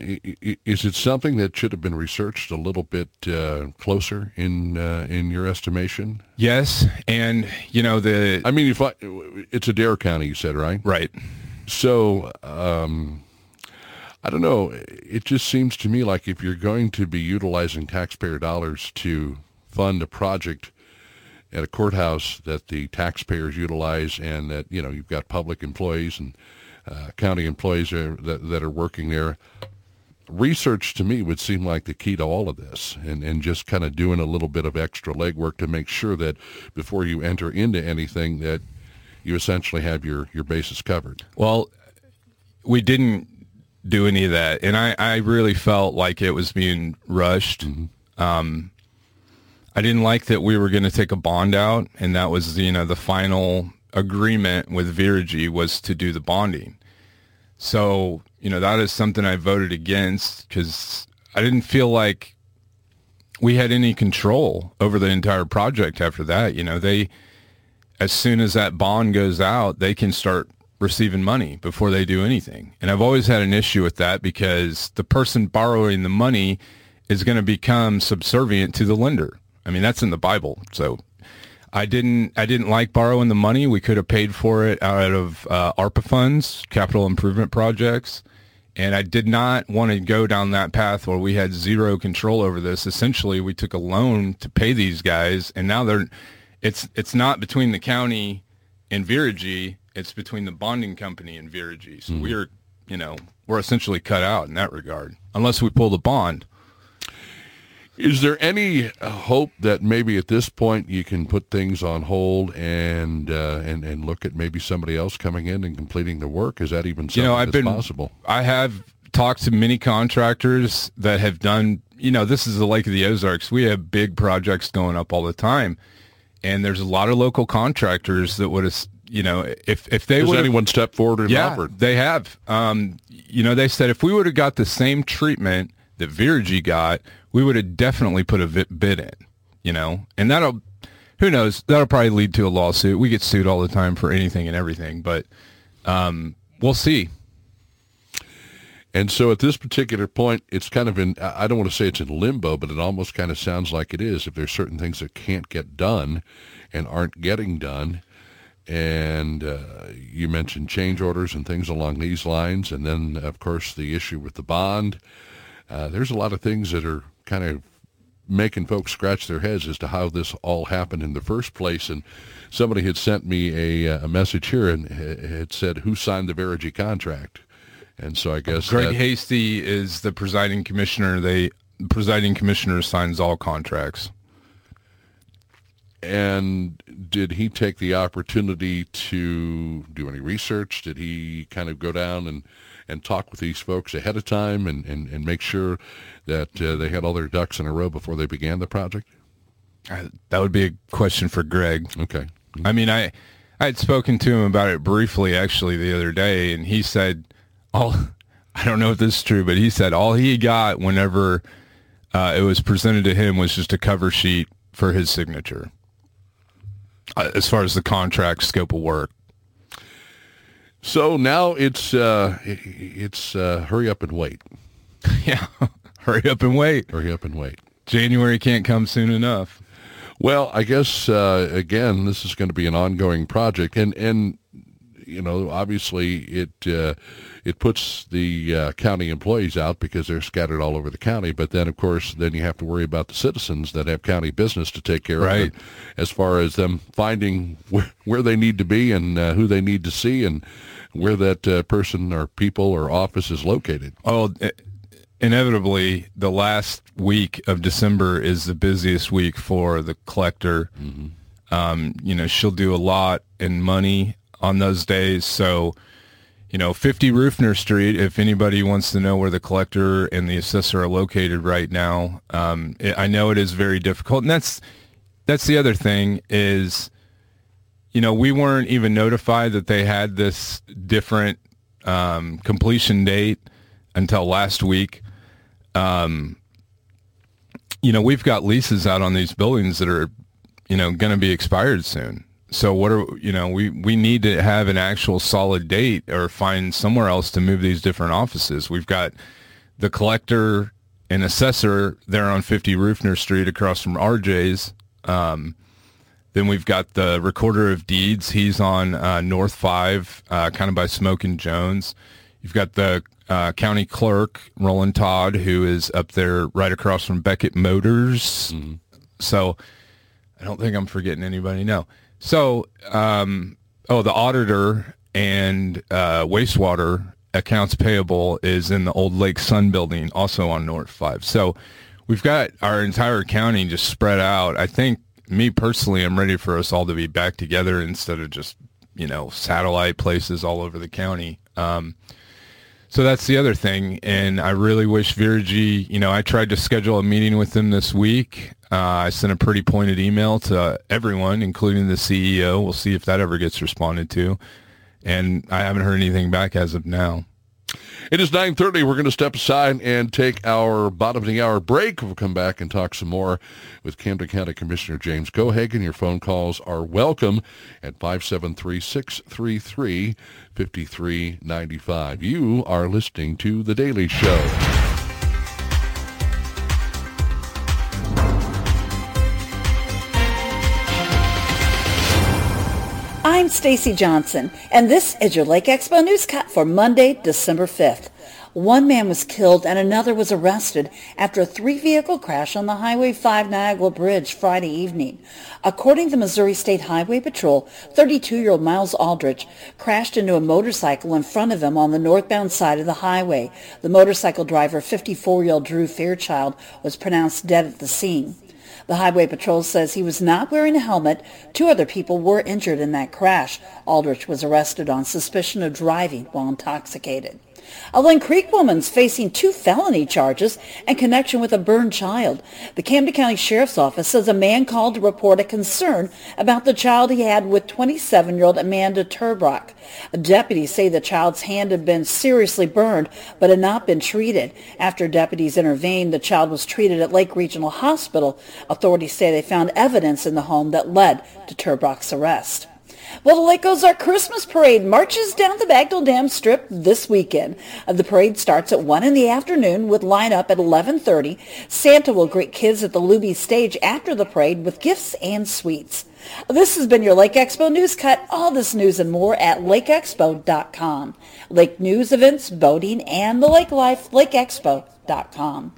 is it something that should have been researched a little bit uh, closer in uh, in your estimation? Yes, and you know the. I mean, if I, it's Adair County, you said right? Right. So um, I don't know. It just seems to me like if you're going to be utilizing taxpayer dollars to fund a project at a courthouse that the taxpayers utilize, and that you know you've got public employees and uh, county employees are, that, that are working there. Research to me would seem like the key to all of this, and, and just kind of doing a little bit of extra legwork to make sure that before you enter into anything that you essentially have your, your bases covered. Well, we didn't do any of that, and I, I really felt like it was being rushed. Mm-hmm. Um, I didn't like that we were going to take a bond out, and that was you know the final agreement with Veregy was to do the bonding. So, you know, that is something I voted against because I didn't feel like we had any control over the entire project after that. You know, they, as soon as that bond goes out, they can start receiving money before they do anything. And I've always had an issue with that because the person borrowing the money is going to become subservient to the lender. I mean, that's in the Bible. So I didn't I didn't like borrowing the money. We could have paid for it out of uh, ARPA funds, capital improvement projects, and I did not want to go down that path where we had zero control over this. Essentially, we took a loan to pay these guys, and now they're it's it's not between the county and Veregy. It's between the bonding company and Veregy. So mm. we're you know we're essentially cut out in that regard unless we pull the bond. Is there any hope that maybe at this point you can put things on hold and uh, and and look at maybe somebody else coming in and completing the work? Is that even something you know, I've been, possible? I have talked to many contractors that have done. You know, this is the Lake of the Ozarks. We have big projects going up all the time, and there's a lot of local contractors that would have. You know, if if they would anyone step forward and yeah, offered? They have. Um, you know, they said if we would have got the same treatment that Veregy got, we would have definitely put a bid in, you know, and that'll, who knows, that'll probably lead to a lawsuit. We get sued all the time for anything and everything, but um, we'll see. And so at this particular point, it's kind of in, I don't want to say it's in limbo, but it almost kind of sounds like it is. If there's certain things that can't get done and aren't getting done, and uh, you mentioned change orders and things along these lines, and then, of course, the issue with the bond. Uh, there's a lot of things that are kind of making folks scratch their heads as to how this all happened in the first place. And somebody had sent me a, uh, a message here and had said, who signed the Veregy contract? And so I guess Greg that, Hasty is the presiding commissioner. They presiding commissioner signs all contracts. And did he take the opportunity to do any research? Did he kind of go down and and talk with these folks ahead of time and, and, and make sure that uh, they had all their ducks in a row before they began the project? Uh, that would be a question for Greg. Okay. I mean, I I had spoken to him about it briefly actually the other day, and he said all. I don't know if this is true, but he said all he got whenever uh, it was presented to him was just a cover sheet for his signature, uh, as far as the contract scope of work. So now it's uh, it's uh, hurry up and wait. Yeah, hurry up and wait. Hurry up and wait. January can't come soon enough. Well, I guess uh, again, this is going to be an ongoing project, and and you know, obviously it uh, it puts the uh, county employees out because they're scattered all over the county. But then, of course, then you have to worry about the citizens that have county business to take care right. of, as far as them finding where, where they need to be and uh, who they need to see and where that uh, person or people or office is located. Oh, inevitably, the last week of December is the busiest week for the collector. Mm-hmm. Um, you know, she'll do a lot in money on those days. So, you know, 50 Roofner Street, if anybody wants to know where the collector and the assessor are located right now, um, it, I know it is very difficult. And that's, that's the other thing is, you know, we weren't even notified that they had this different um, completion date until last week. Um, you know, we've got leases out on these buildings that are, you know, going to be expired soon. So what are you know we we need to have an actual solid date or find somewhere else to move these different offices. We've got the collector and assessor there on 50 Rufner Street across from RJ's. Um, then we've got the recorder of deeds. He's on uh, North Five, uh, kind of by Smoke and Jones. You've got the uh, county clerk Roland Todd, who is up there right across from Beckett Motors. Mm-hmm. So I don't think I'm forgetting anybody. No. So um, oh, the auditor and uh, wastewater accounts payable is in the old Lake Sun building, also on North Five. So we've got our entire county just spread out. I think me personally, I'm ready for us all to be back together instead of just you know satellite places all over the county. Um, so that's the other thing, and I really wish Veregy. You know, I tried to schedule a meeting with them this week. Uh, I sent a pretty pointed email to everyone, including the CEO. We'll see if that ever gets responded to, and I haven't heard anything back as of now. It is 9.30. We're going to step aside and take our bottom of the hour break. We'll come back and talk some more with Camden County Commissioner James Gohagen. Your phone calls are welcome at 573-633-5395. You are listening to The Daily Show. I'm Stacy Johnson, and this is your Lake Expo Newscut for Monday, December 5th. One man was killed and another was arrested after a three-vehicle crash on the Highway 5 Niagara Bridge Friday evening. According to Missouri State Highway Patrol, 32-year-old Miles Aldrich crashed into a motorcycle in front of him on the northbound side of the highway. The motorcycle driver, 54-year-old Drew Fairchild, was pronounced dead at the scene. The Highway Patrol says he was not wearing a helmet. Two other people were injured in that crash. Aldrich was arrested on suspicion of driving while intoxicated. A Linn Creek woman's facing two felony charges in connection with a burned child. The Camden County Sheriff's Office says a man called to report a concern about the child he had with 27-year-old Amanda Turbach. Deputies say the child's hand had been seriously burned but had not been treated. After deputies intervened, the child was treated at Lake Regional Hospital. Authorities say they found evidence in the home that led to Turbach's arrest. Well, the Lake Ozark Christmas Parade marches down the Bagnell Dam Strip this weekend. Uh, the parade starts at 1 in the afternoon with lineup at 11.30. Santa will greet kids at the Luby stage after the parade with gifts and sweets. This has been your Lake Expo News Cut. All this news and more at lakeexpo.com. Lake news, events, boating, and the lake life, lakeexpo.com.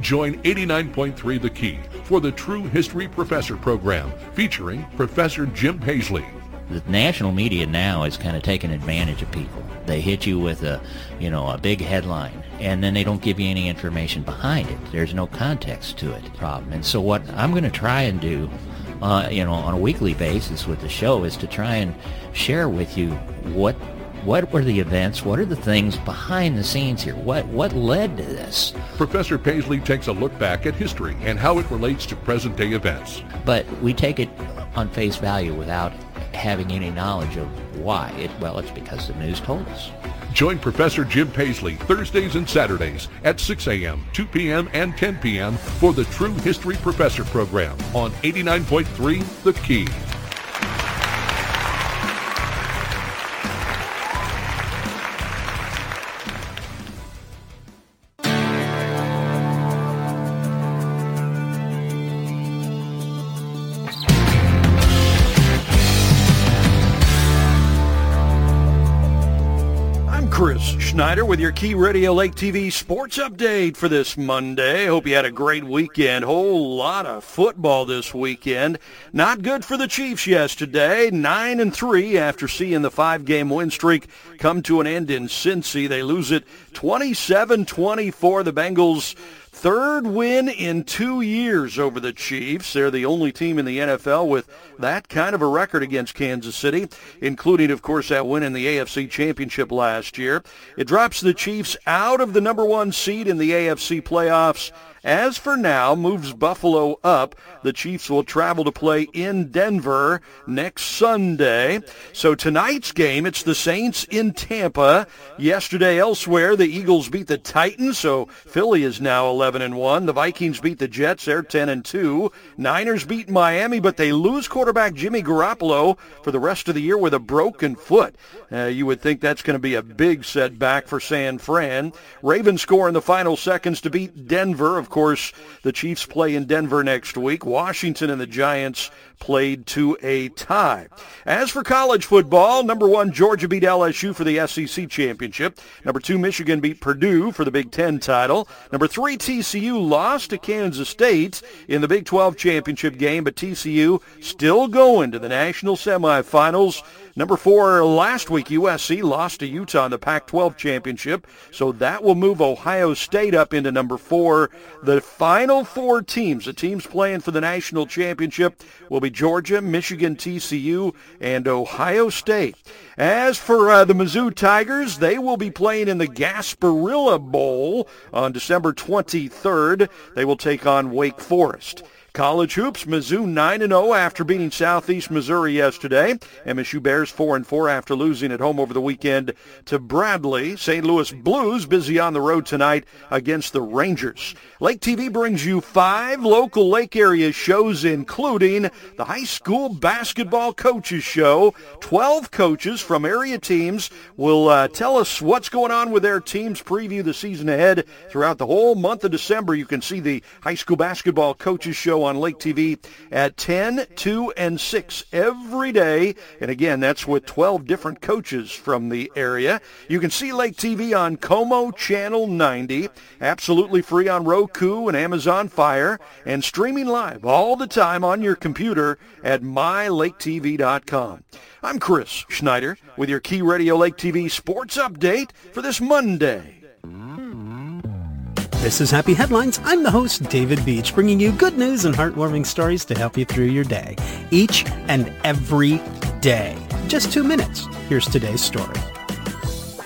Join 89.3 The Key for the True History Professor program featuring Professor Jim Paisley. The national media now is kind of taking advantage of people. They hit you with a, you know, a big headline, and then they don't give you any information behind it. There's no context to it. Problem. And so what I'm going to try and do, uh, you know, on a weekly basis with the show is to try and share with you what what were the events? What are the things behind the scenes here? What what led to this? Professor Paisley takes a look back at history and how it relates to present day events. But we take it on face value without having any knowledge of why. It well, it's because the news told us. Join Professor Jim Paisley Thursdays and Saturdays at 6 a.m., 2 p.m., and 10 p.m. for the True History Professor program on 89.3 The Key. Schneider with your Key Radio Lake TV sports update for this Monday. Hope you had a great weekend. Whole lot of football this weekend. Not good for the Chiefs yesterday. 9 and 3 after seeing the five-game win streak come to an end in Cincy. They lose it 27-24. The Bengals Third win in two years over the Chiefs. They're the only team in the NFL with that kind of a record against Kansas City, including, of course, that win in the AFC Championship last year. It drops the Chiefs out of the number one seed in the AFC playoffs as for now, moves Buffalo up. The Chiefs will travel to play in Denver next Sunday. So tonight's game, it's the Saints in Tampa. Yesterday elsewhere, the Eagles beat the Titans, so Philly is now 11 and 1. The Vikings beat the Jets, they're 10 and 2. Niners beat Miami, but they lose quarterback Jimmy Garoppolo for the rest of the year with a broken foot. Uh, you would think that's going to be a big setback for San Fran. Ravens score in the final seconds to beat Denver. Of course, the Chiefs play in Denver next week. Washington and the Giants played to a tie. As for college football, number one, Georgia beat LSU for the SEC championship. Number two, Michigan beat Purdue for the Big Ten title. Number three, TCU lost to Kansas State in the Big 12 championship game, but TCU still going to the national semifinals. Number four, last week, USC lost to Utah in the Pac-12 championship, so that will move Ohio State up into number four. The final four teams, the teams playing for the national championship, will be Georgia, Michigan, TCU, and Ohio State. As for uh, the Mizzou Tigers, they will be playing in the Gasparilla Bowl on December 23rd. They will take on Wake Forest. College hoops, Mizzou 9-0 after beating Southeast Missouri yesterday. MSU Bears 4-4 after losing at home over the weekend to Bradley. St. Louis Blues busy on the road tonight against the Rangers. Lake TV brings you five local Lake area shows, including the High School Basketball Coaches Show. Twelve coaches from area teams will uh, tell us what's going on with their teams, preview the season ahead throughout the whole month of December. You can see the High School Basketball Coaches Show on Lake TV at 10, 2, and 6 every day. And again, that's with 12 different coaches from the area. You can see Lake TV on Como Channel 90, absolutely free on Roku and Amazon Fire, and streaming live all the time on your computer at mylaketv.com. I'm Chris Schneider with your Key Radio Lake TV sports update for this Monday. This is Happy Headlines. I'm the host, David Beach, bringing you good news and heartwarming stories to help you through your day, each and every day. Just two minutes. Here's today's story.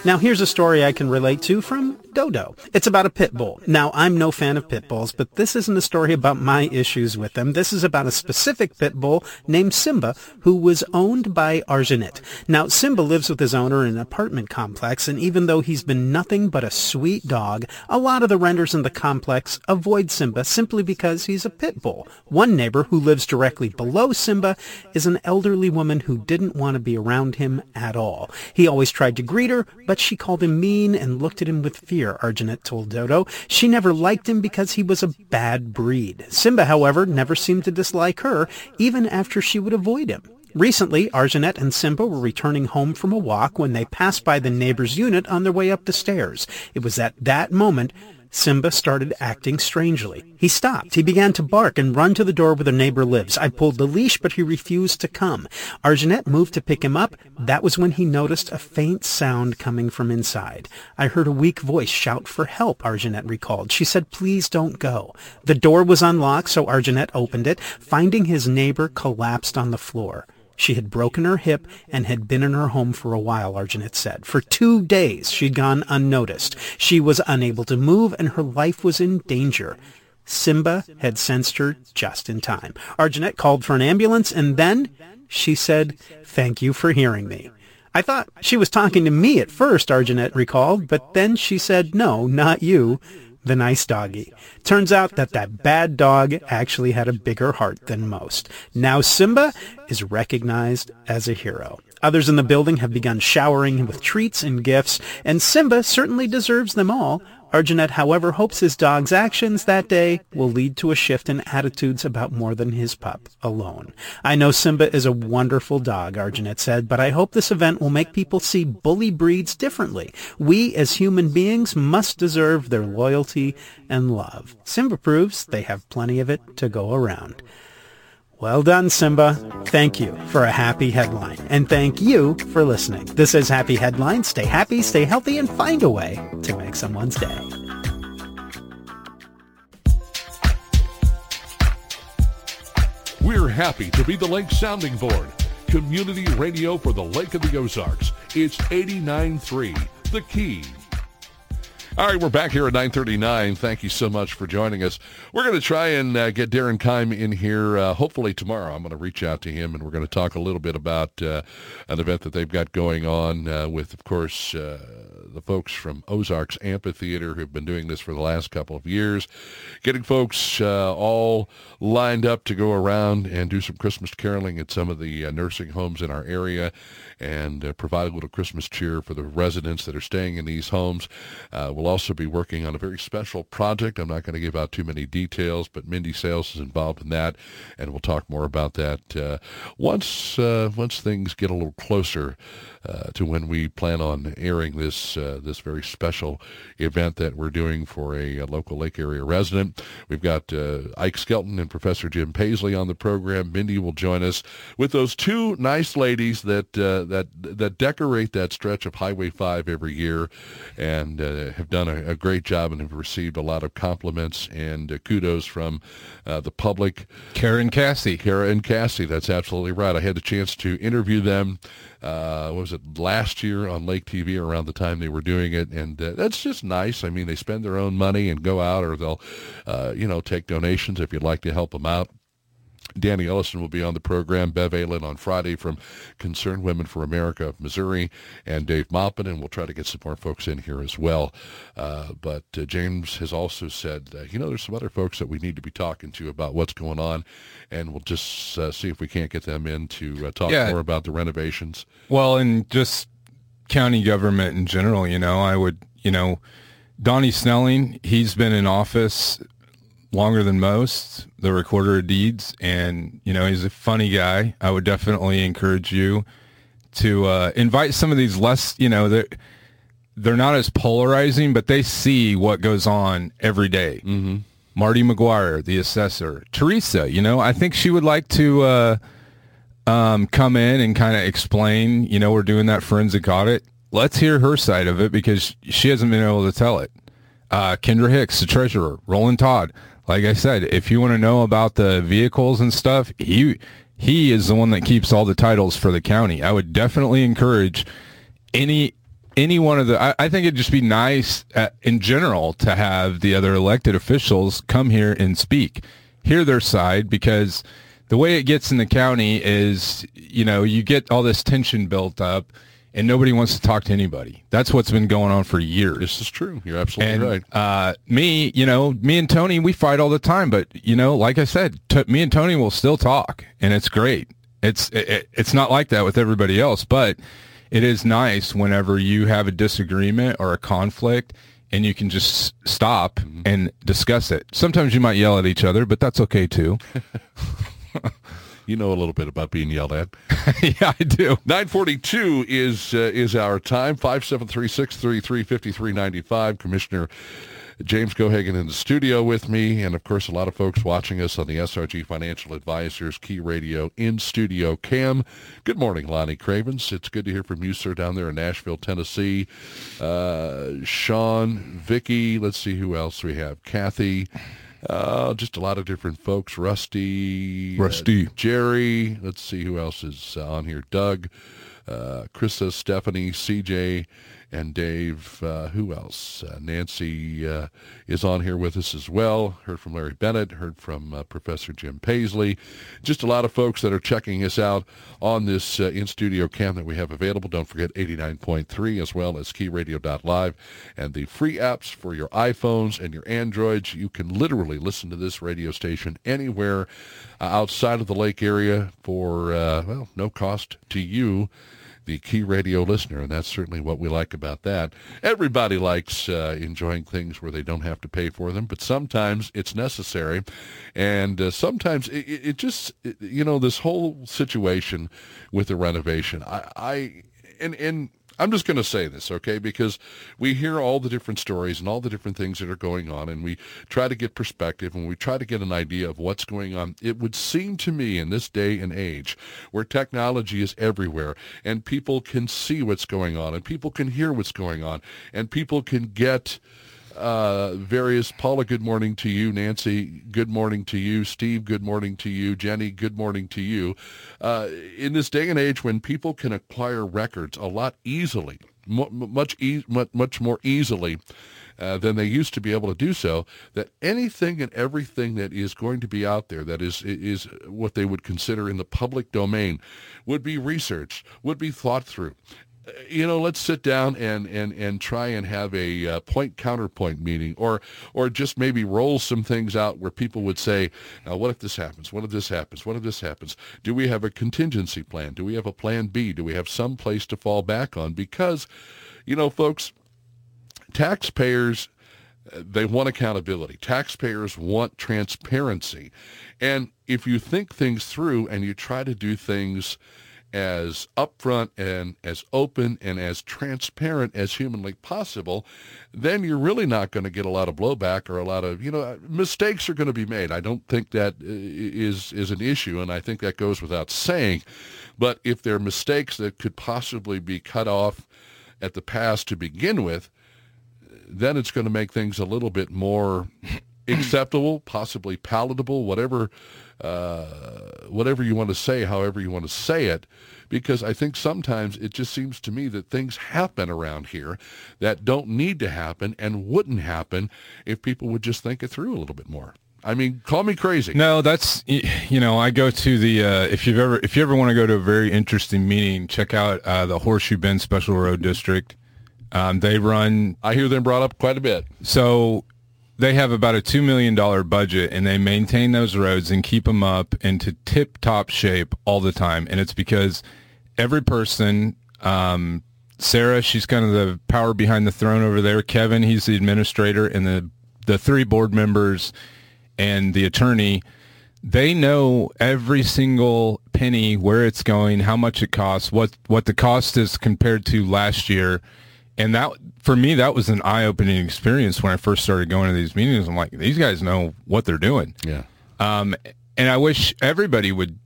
Now, here's a story I can relate to from Dodo. It's about a pit bull. Now, I'm no fan of pit bulls, but this isn't a story about my issues with them. This is about a specific pit bull named Simba who was owned by Arjanet. Now, Simba lives with his owner in an apartment complex, and even though he's been nothing but a sweet dog, a lot of the renters in the complex avoid Simba simply because he's a pit bull. One neighbor who lives directly below Simba is an elderly woman who didn't want to be around him at all. He always tried to greet her, but she called him mean and looked at him with fear here, Arjanet told Dodo. She never liked him because he was a bad breed. Simba, however, never seemed to dislike her, even after she would avoid him. Recently, Arjanet and Simba were returning home from a walk when they passed by the neighbor's unit on their way up the stairs. It was at that moment Simba started acting strangely. He stopped. He began to bark and run to the door where the neighbor lives. I pulled the leash, but he refused to come. Arjanet moved to pick him up. That was when he noticed a faint sound coming from inside. I heard a weak voice shout for help, Arjanet recalled. She said, please don't go. The door was unlocked, so Arjanet opened it. Finding his neighbor collapsed on the floor. She had broken her hip and had been in her home for a while, Arjanet said. For two days she'd gone unnoticed. She was unable to move and her life was in danger. Simba had sensed her just in time. Arjanet called for an ambulance and then she said, thank you for hearing me. I thought she was talking to me at first, Arjanet recalled, but then she said, no, not you the nice doggy. Turns out that that bad dog actually had a bigger heart than most. Now Simba is recognized as a hero. Others in the building have begun showering him with treats and gifts, and Simba certainly deserves them all. Arjanet, however, hopes his dog's actions that day will lead to a shift in attitudes about more than his pup alone. I know Simba is a wonderful dog, Arjanet said, but I hope this event will make people see bully breeds differently. We, as human beings, must deserve their loyalty and love. Simba proves they have plenty of it to go around. Well done, Simba. Thank you for a happy headline. And thank you for listening. This is Happy Headlines. Stay happy, stay healthy, and find a way to make someone's day. We're happy to be the Lake Sounding Board. Community radio for the Lake of the Ozarks. It's 89.3, The Key. All right, we're back here at 9:39. Thank you so much for joining us. We're going to try and uh, get Darren Keim in here. Uh, hopefully tomorrow. I'm going to reach out to him, and we're going to talk a little bit about uh, an event that they've got going on uh, with, of course, uh, the folks from Ozarks Amphitheater who've been doing this for the last couple of years, getting folks uh, all lined up to go around and do some Christmas caroling at some of the nursing homes in our area and uh, provide a little Christmas cheer for the residents that are staying in these homes. Uh, we'll also be working on a very special project. I'm not going to give out too many details, but Mindy Sales is involved in that, and we'll talk more about that uh, once uh, once things get a little closer uh, to when we plan on airing this uh, this very special event that we're doing for a, a local Lake area resident. We've got Ike Skelton and Professor Jim Paisley on the program. Mindy will join us with those two nice ladies that that that decorate that stretch of Highway 5 every year, and uh, have done a, a, great job and have received a lot of compliments and uh, kudos from uh, the public. Karen Cassie. Kara and Cassie. That's absolutely right. I had the chance to interview them. Uh, was it last year on Lake TV around the time they were doing it, and uh, that's just nice. I mean, they spend their own money and go out, or they'll, uh, you know, take donations if you'd like to help them out. Danny Ellison will be on the program. Bev Aylen on Friday from Concerned Women for America of Missouri, and Dave Maupin, and we'll try to get some more folks in here as well. Uh, but uh, James has also said, uh, you know, there's some other folks that we need to be talking to about what's going on, and we'll just uh, see if we can't get them in to uh, talk yeah. more about the renovations. Well, and just county government in general, you know, I would, you know, Donnie Snelling, he's been in office longer than most, the recorder of deeds, and you know he's a funny guy. I would definitely encourage you to uh, invite some of these less, you know, they're they're not as polarizing, but they see what goes on every day. Mm-hmm. Marty McGuire, the assessor, Teresa. You know, I think she would like to uh, um, come in and kind of explain. You know, we're doing that forensic audit. Let's hear her side of it because she hasn't been able to tell it. Uh, Kendra Hicks, the treasurer, Roland Todd like I said, if you want to know about the vehicles and stuff, he he is the one that keeps all the titles for the county. I would definitely encourage any any one of the. I, I think it'd just be nice at, uh, in general to have the other elected officials come here and speak, hear their side, because the way it gets in the county is, you know, you get all this tension built up and nobody wants to talk to anybody. That's what's been going on for years. This is true. You're absolutely and, right. Uh, me, you know, me and Tony, we fight all the time, but you know, like I said, t- me and Tony will still talk, and it's great. It's it, it's not like that with everybody else, but it is nice whenever you have a disagreement or a conflict and you can just stop mm-hmm. and discuss it. Sometimes you might yell at each other, but that's okay too. You know a little bit about being yelled at. yeah, I do. 942 is uh, is our time. 573-633-5395. Commissioner James Gohagen in the studio with me, and of course a lot of folks watching us on the SRG Financial Advisors Key Radio in studio cam. Good morning, Lonnie Cravens. It's good to hear from you, sir, down there in Nashville, Tennessee. Uh, Sean, Vicky, let's see who else we have. Kathy. Uh, just a lot of different folks. Rusty. Rusty. Uh, Jerry. Let's see who else is on here. Doug. Uh, Krista, Stephanie, CJ, and Dave. Uh, who else? Uh, Nancy uh, is on here with us as well. Heard from Larry Bennett. Heard from uh, Professor Jim Paisley. Just a lot of folks that are checking us out on this uh, in-studio cam that we have available. Don't forget 89.3 as well as keyradio.live and the free apps for your iPhones and your Androids. You can literally listen to this radio station anywhere uh, outside of the lake area for, well, no cost to you the Key Radio listener, and that's certainly what we like about that. Everybody likes uh, enjoying things where they don't have to pay for them, but sometimes it's necessary, and uh, sometimes it, it just, it, you know, this whole situation with the renovation, I, I and and I'm just going to say this, okay? Because we hear all the different stories and all the different things that are going on, and we try to get perspective and we try to get an idea of what's going on. It would seem to me in this day and age where technology is everywhere and people can see what's going on and people can hear what's going on and people can get uh, various Paula, good morning to you. Nancy, good morning to you. Steve, good morning to you. Jenny, good morning to you. Uh, in this day and age when people can acquire records a lot easily, much, e- much, more easily uh, than they used to be able to do so, that anything and everything that is going to be out there that is is what they would consider in the public domain would be researched, would be thought through. Uh, you know, let's sit down and, and, and try and have a uh, point counterpoint meeting, or or just maybe roll some things out where people would say, now, what if this happens? What if this happens? What if this happens? Do we have a contingency plan? Do we have a plan B? Do we have some place to fall back on? Because, you know, folks, taxpayers they want accountability. Taxpayers want transparency. And if you think things through and you try to do things as upfront and as open and as transparent as humanly possible, then you're really not going to get a lot of blowback or a lot of, you know, mistakes are going to be made. I don't think that uh, is is an issue, and I think that goes without saying. But if there are mistakes that could possibly be cut off at the pass to begin with, then it's going to make things a little bit more acceptable, possibly palatable, whatever uh, whatever you want to say, however you want to say it, because I think sometimes it just seems to me that things happen around here that don't need to happen and wouldn't happen if people would just think it through a little bit more. I mean, call me crazy. No, that's you know, I go to the uh, if you've ever if you ever want to go to a very interesting meeting, check out uh, the Horseshoe Bend Special Road District. Um, they run. I hear them brought up quite a bit. So they have about a $2 million budget and they maintain those roads and keep them up into tip top shape all the time. And it's because every person, um, Sarah, she's kind of the power behind the throne over there. Kevin, he's the administrator and the, the three board members and the attorney, they know every single penny, where it's going, how much it costs, what, what the cost is compared to last year and that for me that was an eye-opening experience when i first started going to these meetings. I'm like these guys know what they're doing. Yeah. Um, and i wish everybody would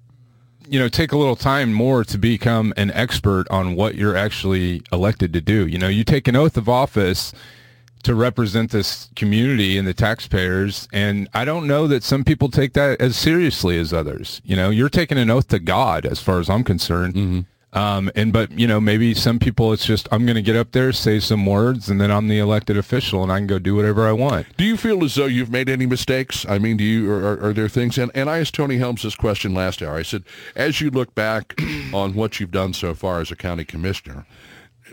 you know take a little time more to become an expert on what you're actually elected to do. You know you take an oath of office to represent this community and the taxpayers and i don't know that some people take that as seriously as others. You know you're taking an oath to god as far as i'm concerned. Mm-hmm. Um, and but you know maybe some people it's just I'm going to get up there, say some words, and then I'm the elected official, and I can go do whatever I want. Do you feel as though you've made any mistakes? I mean, do you or are, are there things? And, and I asked Tony Helms this question last hour. I said, as you look back on what you've done so far as a county commissioner,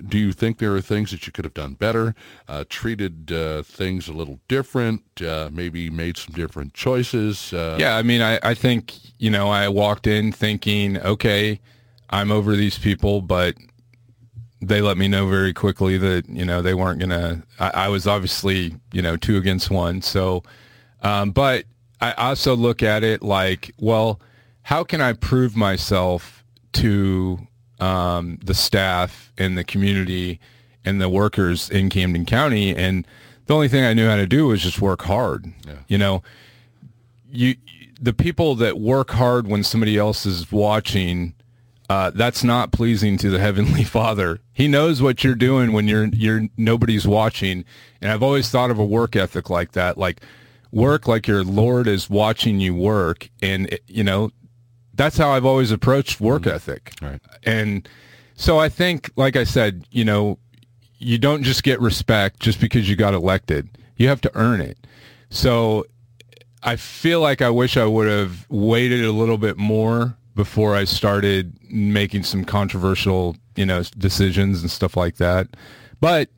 do you think there are things that you could have done better, uh, treated uh, things a little different, uh, maybe made some different choices? Uh? yeah, I mean, I, I think you know I walked in thinking, okay I'm over these people, but they let me know very quickly that you know they weren't gonna. I, I was obviously you know two against one. So, um, but I also look at it like, well, how can I prove myself to um, the staff and the community and the workers in Camden County? And the only thing I knew how to do was just work hard. Yeah. You know, you the people that work hard when somebody else is watching uh, that's not pleasing to the heavenly Father. He knows what you're doing when you're you're nobody's watching. And I've always thought of a work ethic like that, like work like your Lord is watching you work, and it, you know that's how I've always approached work mm-hmm. ethic. Right. And so I think, like I said, you know, you don't just get respect just because you got elected. You have to earn it. So I feel like I wish I would have waited a little bit more before I started making some controversial, you know, decisions and stuff like that. But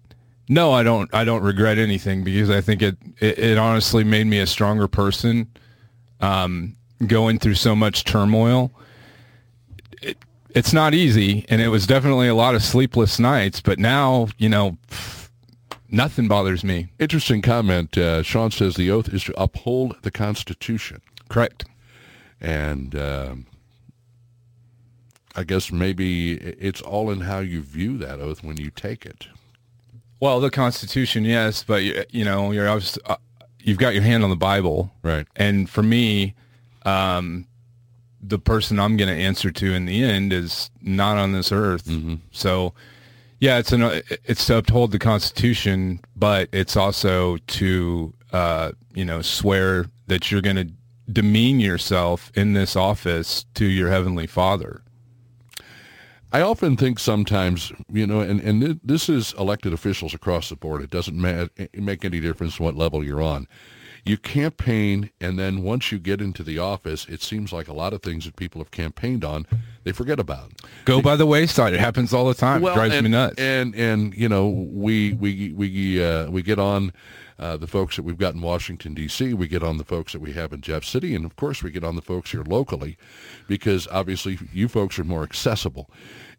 no, I don't. I don't regret anything because I think it it, it honestly made me a stronger person. Um, going through so much turmoil, it, it's not easy, and it was definitely a lot of sleepless nights. But now, you know. Nothing bothers me. Interesting comment. Uh, Sean says the oath is to uphold the Constitution. Correct. And um, I guess maybe it's all in how you view that oath when you take it. Well, the Constitution, yes, but you know, you're obviously, uh, you've got your hand on the Bible, right? And for me, um, the person I'm going to answer to in the end is not on this earth. Mm-hmm. So, yeah, it's an it's to uphold the Constitution, but it's also to uh, you know swear that you're going to demean yourself in this office to your heavenly Father. I often think sometimes, you know, and, and this is elected officials across the board. It doesn't ma- make any difference what level you're on. You campaign, and then once you get into the office, it seems like a lot of things that people have campaigned on, they forget about. Go by the wayside. It happens all the time. Well, it drives and, me nuts. And and you know, we we we uh, we get on uh, the folks that we've got in Washington, D.C., we get on the folks that we have in Jeff City, and of course we get on the folks here locally because obviously you folks are more accessible.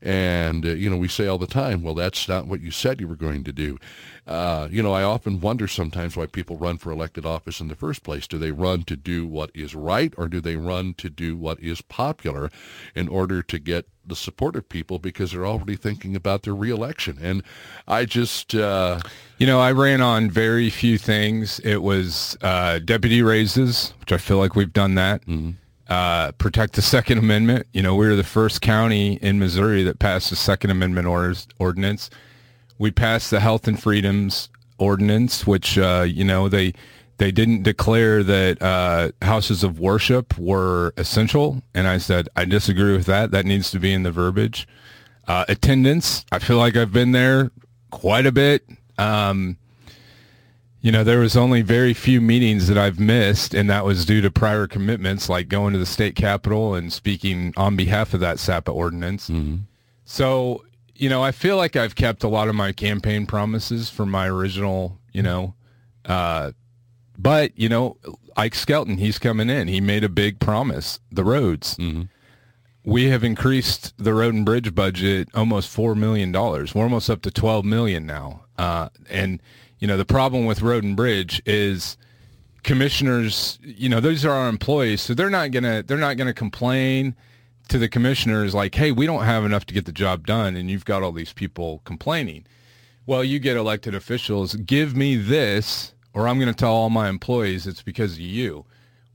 And, uh, you know, we say all the time, well, that's not what you said you were going to do. Uh, you know, I often wonder sometimes why people run for elected office in the first place. Do they run to do what is right or do they run to do what is popular in order to get the support of people because they're already thinking about their reelection? And I just... Uh, you know, I ran on very few things. It was uh, deputy raises, which I feel like we've done that. Mm-hmm uh, protect the Second Amendment. You know, we were the first county in Missouri that passed the Second Amendment ordinance. We passed the Health and Freedoms Ordinance, which uh, you know they they didn't declare that uh, houses of worship were essential, and I said I disagree with that. That needs to be in the verbiage. Uh, attendance. I feel like I've been there quite a bit. Um, you know, there was only very few meetings that I've missed, and that was due to prior commitments, like going to the state capitol and speaking on behalf of that SAPA ordinance. Mm-hmm. So, you know, I feel like I've kept a lot of my campaign promises from my original, you know, uh, but you know, Ike Skelton, he's coming in. He made a big promise: the roads. Mm-hmm. We have increased the road and bridge budget almost four million dollars. We're almost up to twelve million now, uh, and you know, the problem with Road and Bridge is commissioners, you know, those are our employees, so they're not gonna they're not gonna complain to the commissioners like, hey, we don't have enough to get the job done, and you've got all these people complaining. Well, you get elected officials, give me this, or I'm going to tell all my employees it's because of you.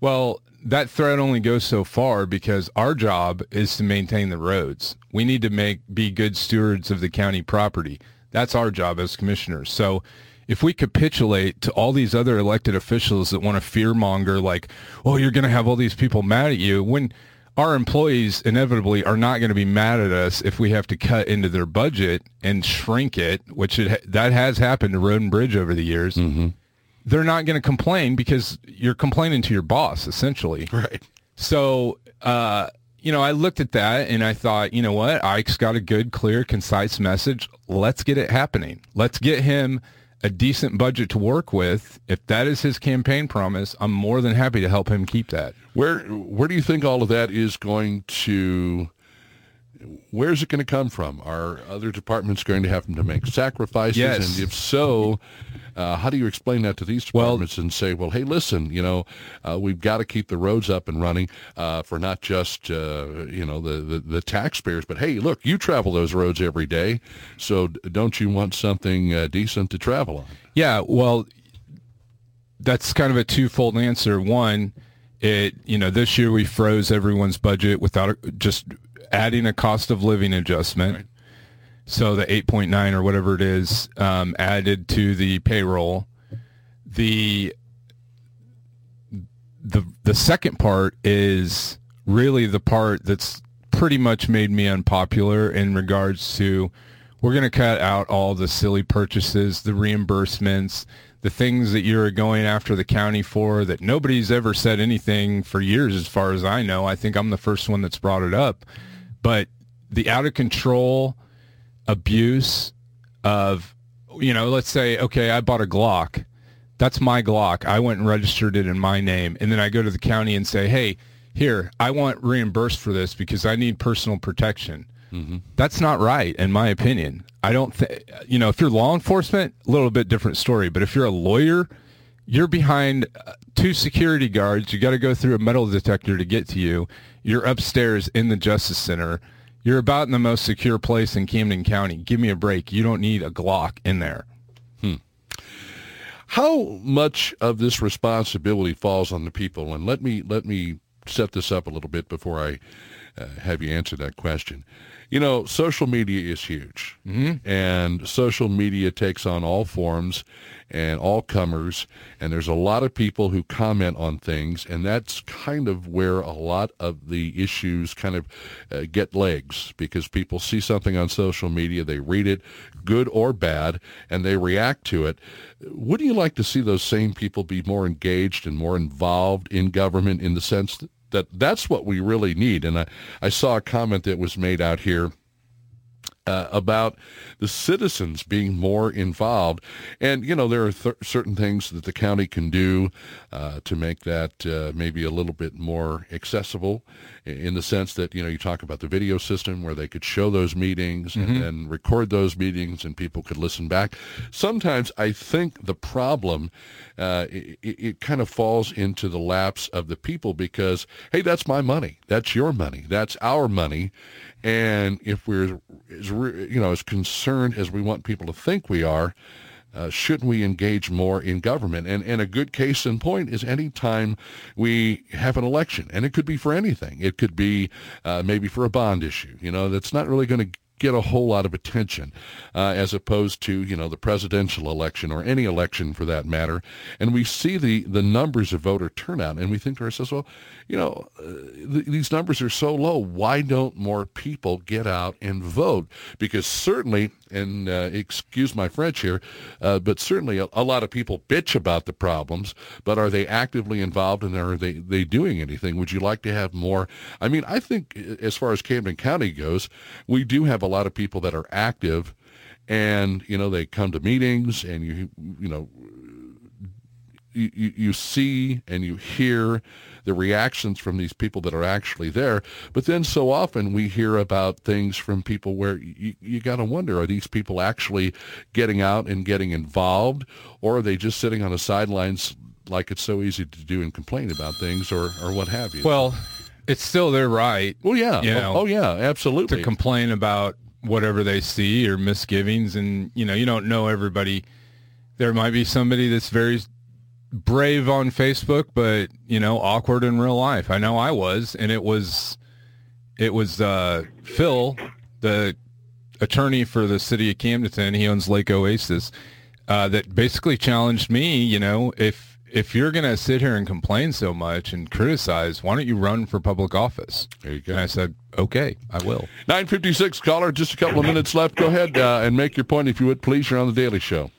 Well, that threat only goes so far because our job is to maintain the roads. We need to make be good stewards of the county property. That's our job as commissioners. So if we capitulate to all these other elected officials that want to fearmonger like, oh, you're going to have all these people mad at you when our employees inevitably are not going to be mad at us if we have to cut into their budget and shrink it, which it, that has happened to Road and Bridge over the years. Mm-hmm. They're not going to complain because you're complaining to your boss, essentially. Right. So, uh, you know, I looked at that and I thought, you know what? Ike's got a good, clear, concise message. Let's get it happening. Let's get him – a decent budget to work with, if that is his campaign promise, I'm more than happy to help him keep that. Where where do you think all of that is going to where's it going to come from? Are other departments going to have to make sacrifices? Yes. And if so, uh, how do you explain that to these departments well, and say, well, hey, listen, you know, uh, we've got to keep the roads up and running uh, for not just, uh, you know, the, the, the, taxpayers, but hey, look, you travel those roads every day, so don't you want something uh, decent to travel on? Yeah, well, that's kind of a twofold answer. One, it you know this year we froze everyone's budget without just adding a cost of living adjustment. Right. So the 8.9 or whatever it is um, added to the payroll. The the the second part is really the part that's pretty much made me unpopular in regards to we're going to cut out all the silly purchases, the reimbursements, the things that you're going after the county for that nobody's ever said anything for years as far as I know. I think I'm the first one that's brought it up. But the out of control abuse of, you know, let's say, okay, I bought a Glock. That's my Glock. I went and registered it in my name. And then I go to the county and say, hey, here, I want reimbursed for this because I need personal protection. Mm-hmm. That's not right, in my opinion. I don't think, you know, if you're law enforcement, a little bit different story. But if you're a lawyer, you're behind uh, two security guards. You got to go through a metal detector to get to you. You're upstairs in the Justice Center. You're about in the most secure place in Camden County. Give me a break. You don't need a Glock in there. Hmm. How much of this responsibility falls on the people? And let me let me set this up a little bit before I uh, have you answer that question. You know, social media is huge, mm-hmm. and social media takes on all forms and all comers, and there's a lot of people who comment on things, and that's kind of where a lot of the issues kind of uh, get legs because people see something on social media, they read it, good or bad, and they react to it. Wouldn't you like to see those same people be more engaged and more involved in government in the sense that that's what we really need? And I, I saw a comment that was made out here uh, about the citizens being more involved. And, you know, there are th- certain things that the county can do uh, to make that uh, maybe a little bit more accessible in the sense that, you know, you talk about the video system where they could show those meetings mm-hmm. and then record those meetings and people could listen back. Sometimes I think the problem, uh, it, it kind of falls into the laps of the people because, hey, that's my money. That's your money. That's our money. And if we're as you know as concerned as we want people to think we are, uh, shouldn't we engage more in government? And and a good case in point is any time we have an election, and it could be for anything. It could be uh, maybe for a bond issue. You know, that's not really going to get a whole lot of attention uh, as opposed to you know the presidential election or any election for that matter. And we see the the numbers of voter turnout and we think to ourselves well you know uh, th- these numbers are so low. Why don't more people get out and vote? Because certainly and uh, excuse my French here, uh, but certainly a, a, lot of people bitch about the problems, but are they actively involved and are they, they doing anything? Would you like to have more? I mean, I think as far as Camden County goes, we do have a lot of people that are active and, you know, they come to meetings and you, you know, you, you see and you hear the reactions from these people that are actually there. But then so often we hear about things from people where you, you got to wonder, are these people actually getting out and getting involved or are they just sitting on the sidelines like it's so easy to do and complain about things or, or what have you? Well, it's still their right. Well, yeah. You know, oh, oh, yeah, absolutely. To complain about whatever they see or misgivings. And, you know, you don't know everybody. There might be somebody that's very brave on Facebook, but you know, awkward in real life. I know I was, and it was, it was uh, Phil, the attorney for the city of Camdenton. He owns Lake Oasis. Uh, that basically challenged me. You know, if if you're going to sit here and complain so much and criticize, why don't you run for public office? There you go. And I said, okay, I will. 956 caller, just a couple of minutes left. Go ahead uh, and make your point if you would, please. You're on the Daily Show.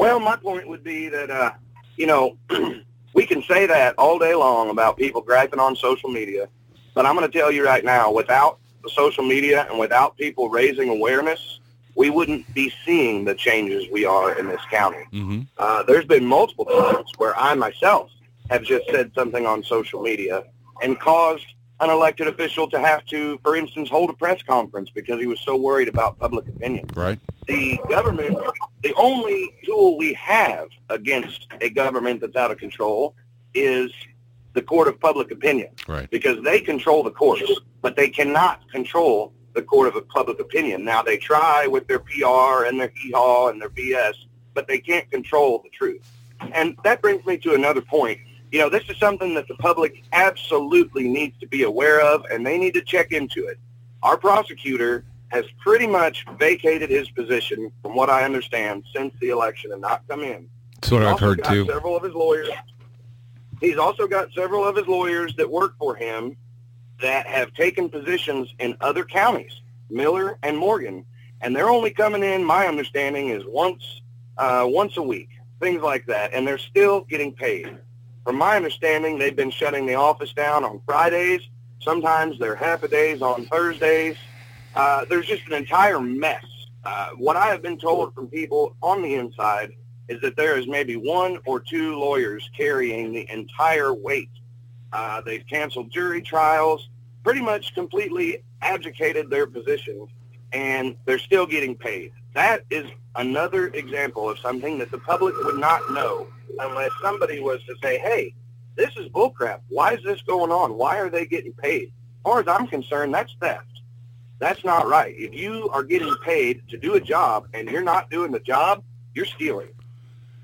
Well, my point would be that, uh, you know, we can say that all day long about people griping on social media, but I'm going to tell you right now, without the social media and without people raising awareness, we wouldn't be seeing the changes we are in this county. Mm-hmm. Uh, there's been multiple times where I myself have just said something on social media and caused an elected official to have to, for instance, hold a press conference because he was so worried about public opinion. Right. The government, the only tool we have against a government that's out of control is the court of public opinion. Right. Because they control the courts, but they cannot control the court of public opinion. Now they try with their PR and their hee-haw and their BS, but they can't control the truth. And that brings me to another point you know, this is something that the public absolutely needs to be aware of, and they need to check into it. Our prosecutor has pretty much vacated his position, from what I understand, since the election and not come in. That's what I've heard too. Several of his lawyers. He's also got several of his lawyers that work for him that have taken positions in other counties, Miller and Morgan, and they're only coming in. My understanding is once uh, once a week, things like that, and they're still getting paid. From my understanding, they've been shutting the office down on Fridays. Sometimes they're half a days on Thursdays. Uh, there's just an entire mess. Uh, what I have been told from people on the inside is that there is maybe one or two lawyers carrying the entire weight. Uh, they've canceled jury trials, pretty much completely abdicated their positions, and they're still getting paid. That is another example of something that the public would not know unless somebody was to say, hey, this is bullcrap. Why is this going on? Why are they getting paid? As far as I'm concerned, that's theft. That's not right. If you are getting paid to do a job and you're not doing the job, you're stealing.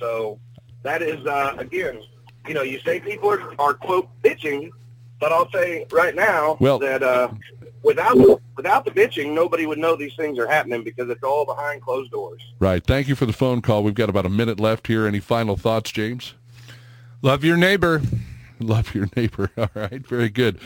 So that is, uh, again, you know, you say people are, are, quote, bitching, but I'll say right now Well- that uh, without without the bitching, nobody would know these things are happening because it's all behind closed doors. Right. Thank you for the phone call. We've got about a minute left here. Any final thoughts, James? Love your neighbor. Love your neighbor. All right. Very good.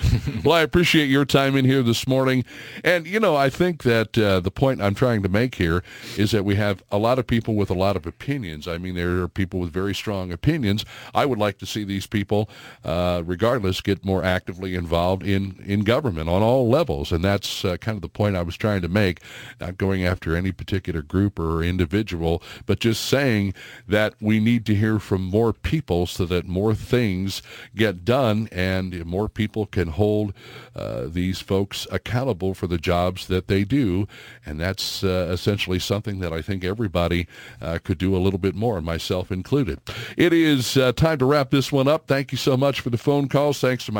well, I appreciate your time in here this morning. And, you know, I think that uh, the point I'm trying to make here is that we have a lot of people with a lot of opinions. I mean, there are people with very strong opinions. I would like to see these people, uh, regardless, get more actively involved in, in government on all levels. And that's uh, kind of the point I was trying to make, not going after any particular group or individual, but just saying that we need to hear from more people so that more things get done and more people can hold uh, these folks accountable for the jobs that they do. And that's uh, essentially something that I think everybody uh, could do a little bit more, myself included. It is uh, time to wrap this one up. Thank you so much for the phone calls. Thanks to my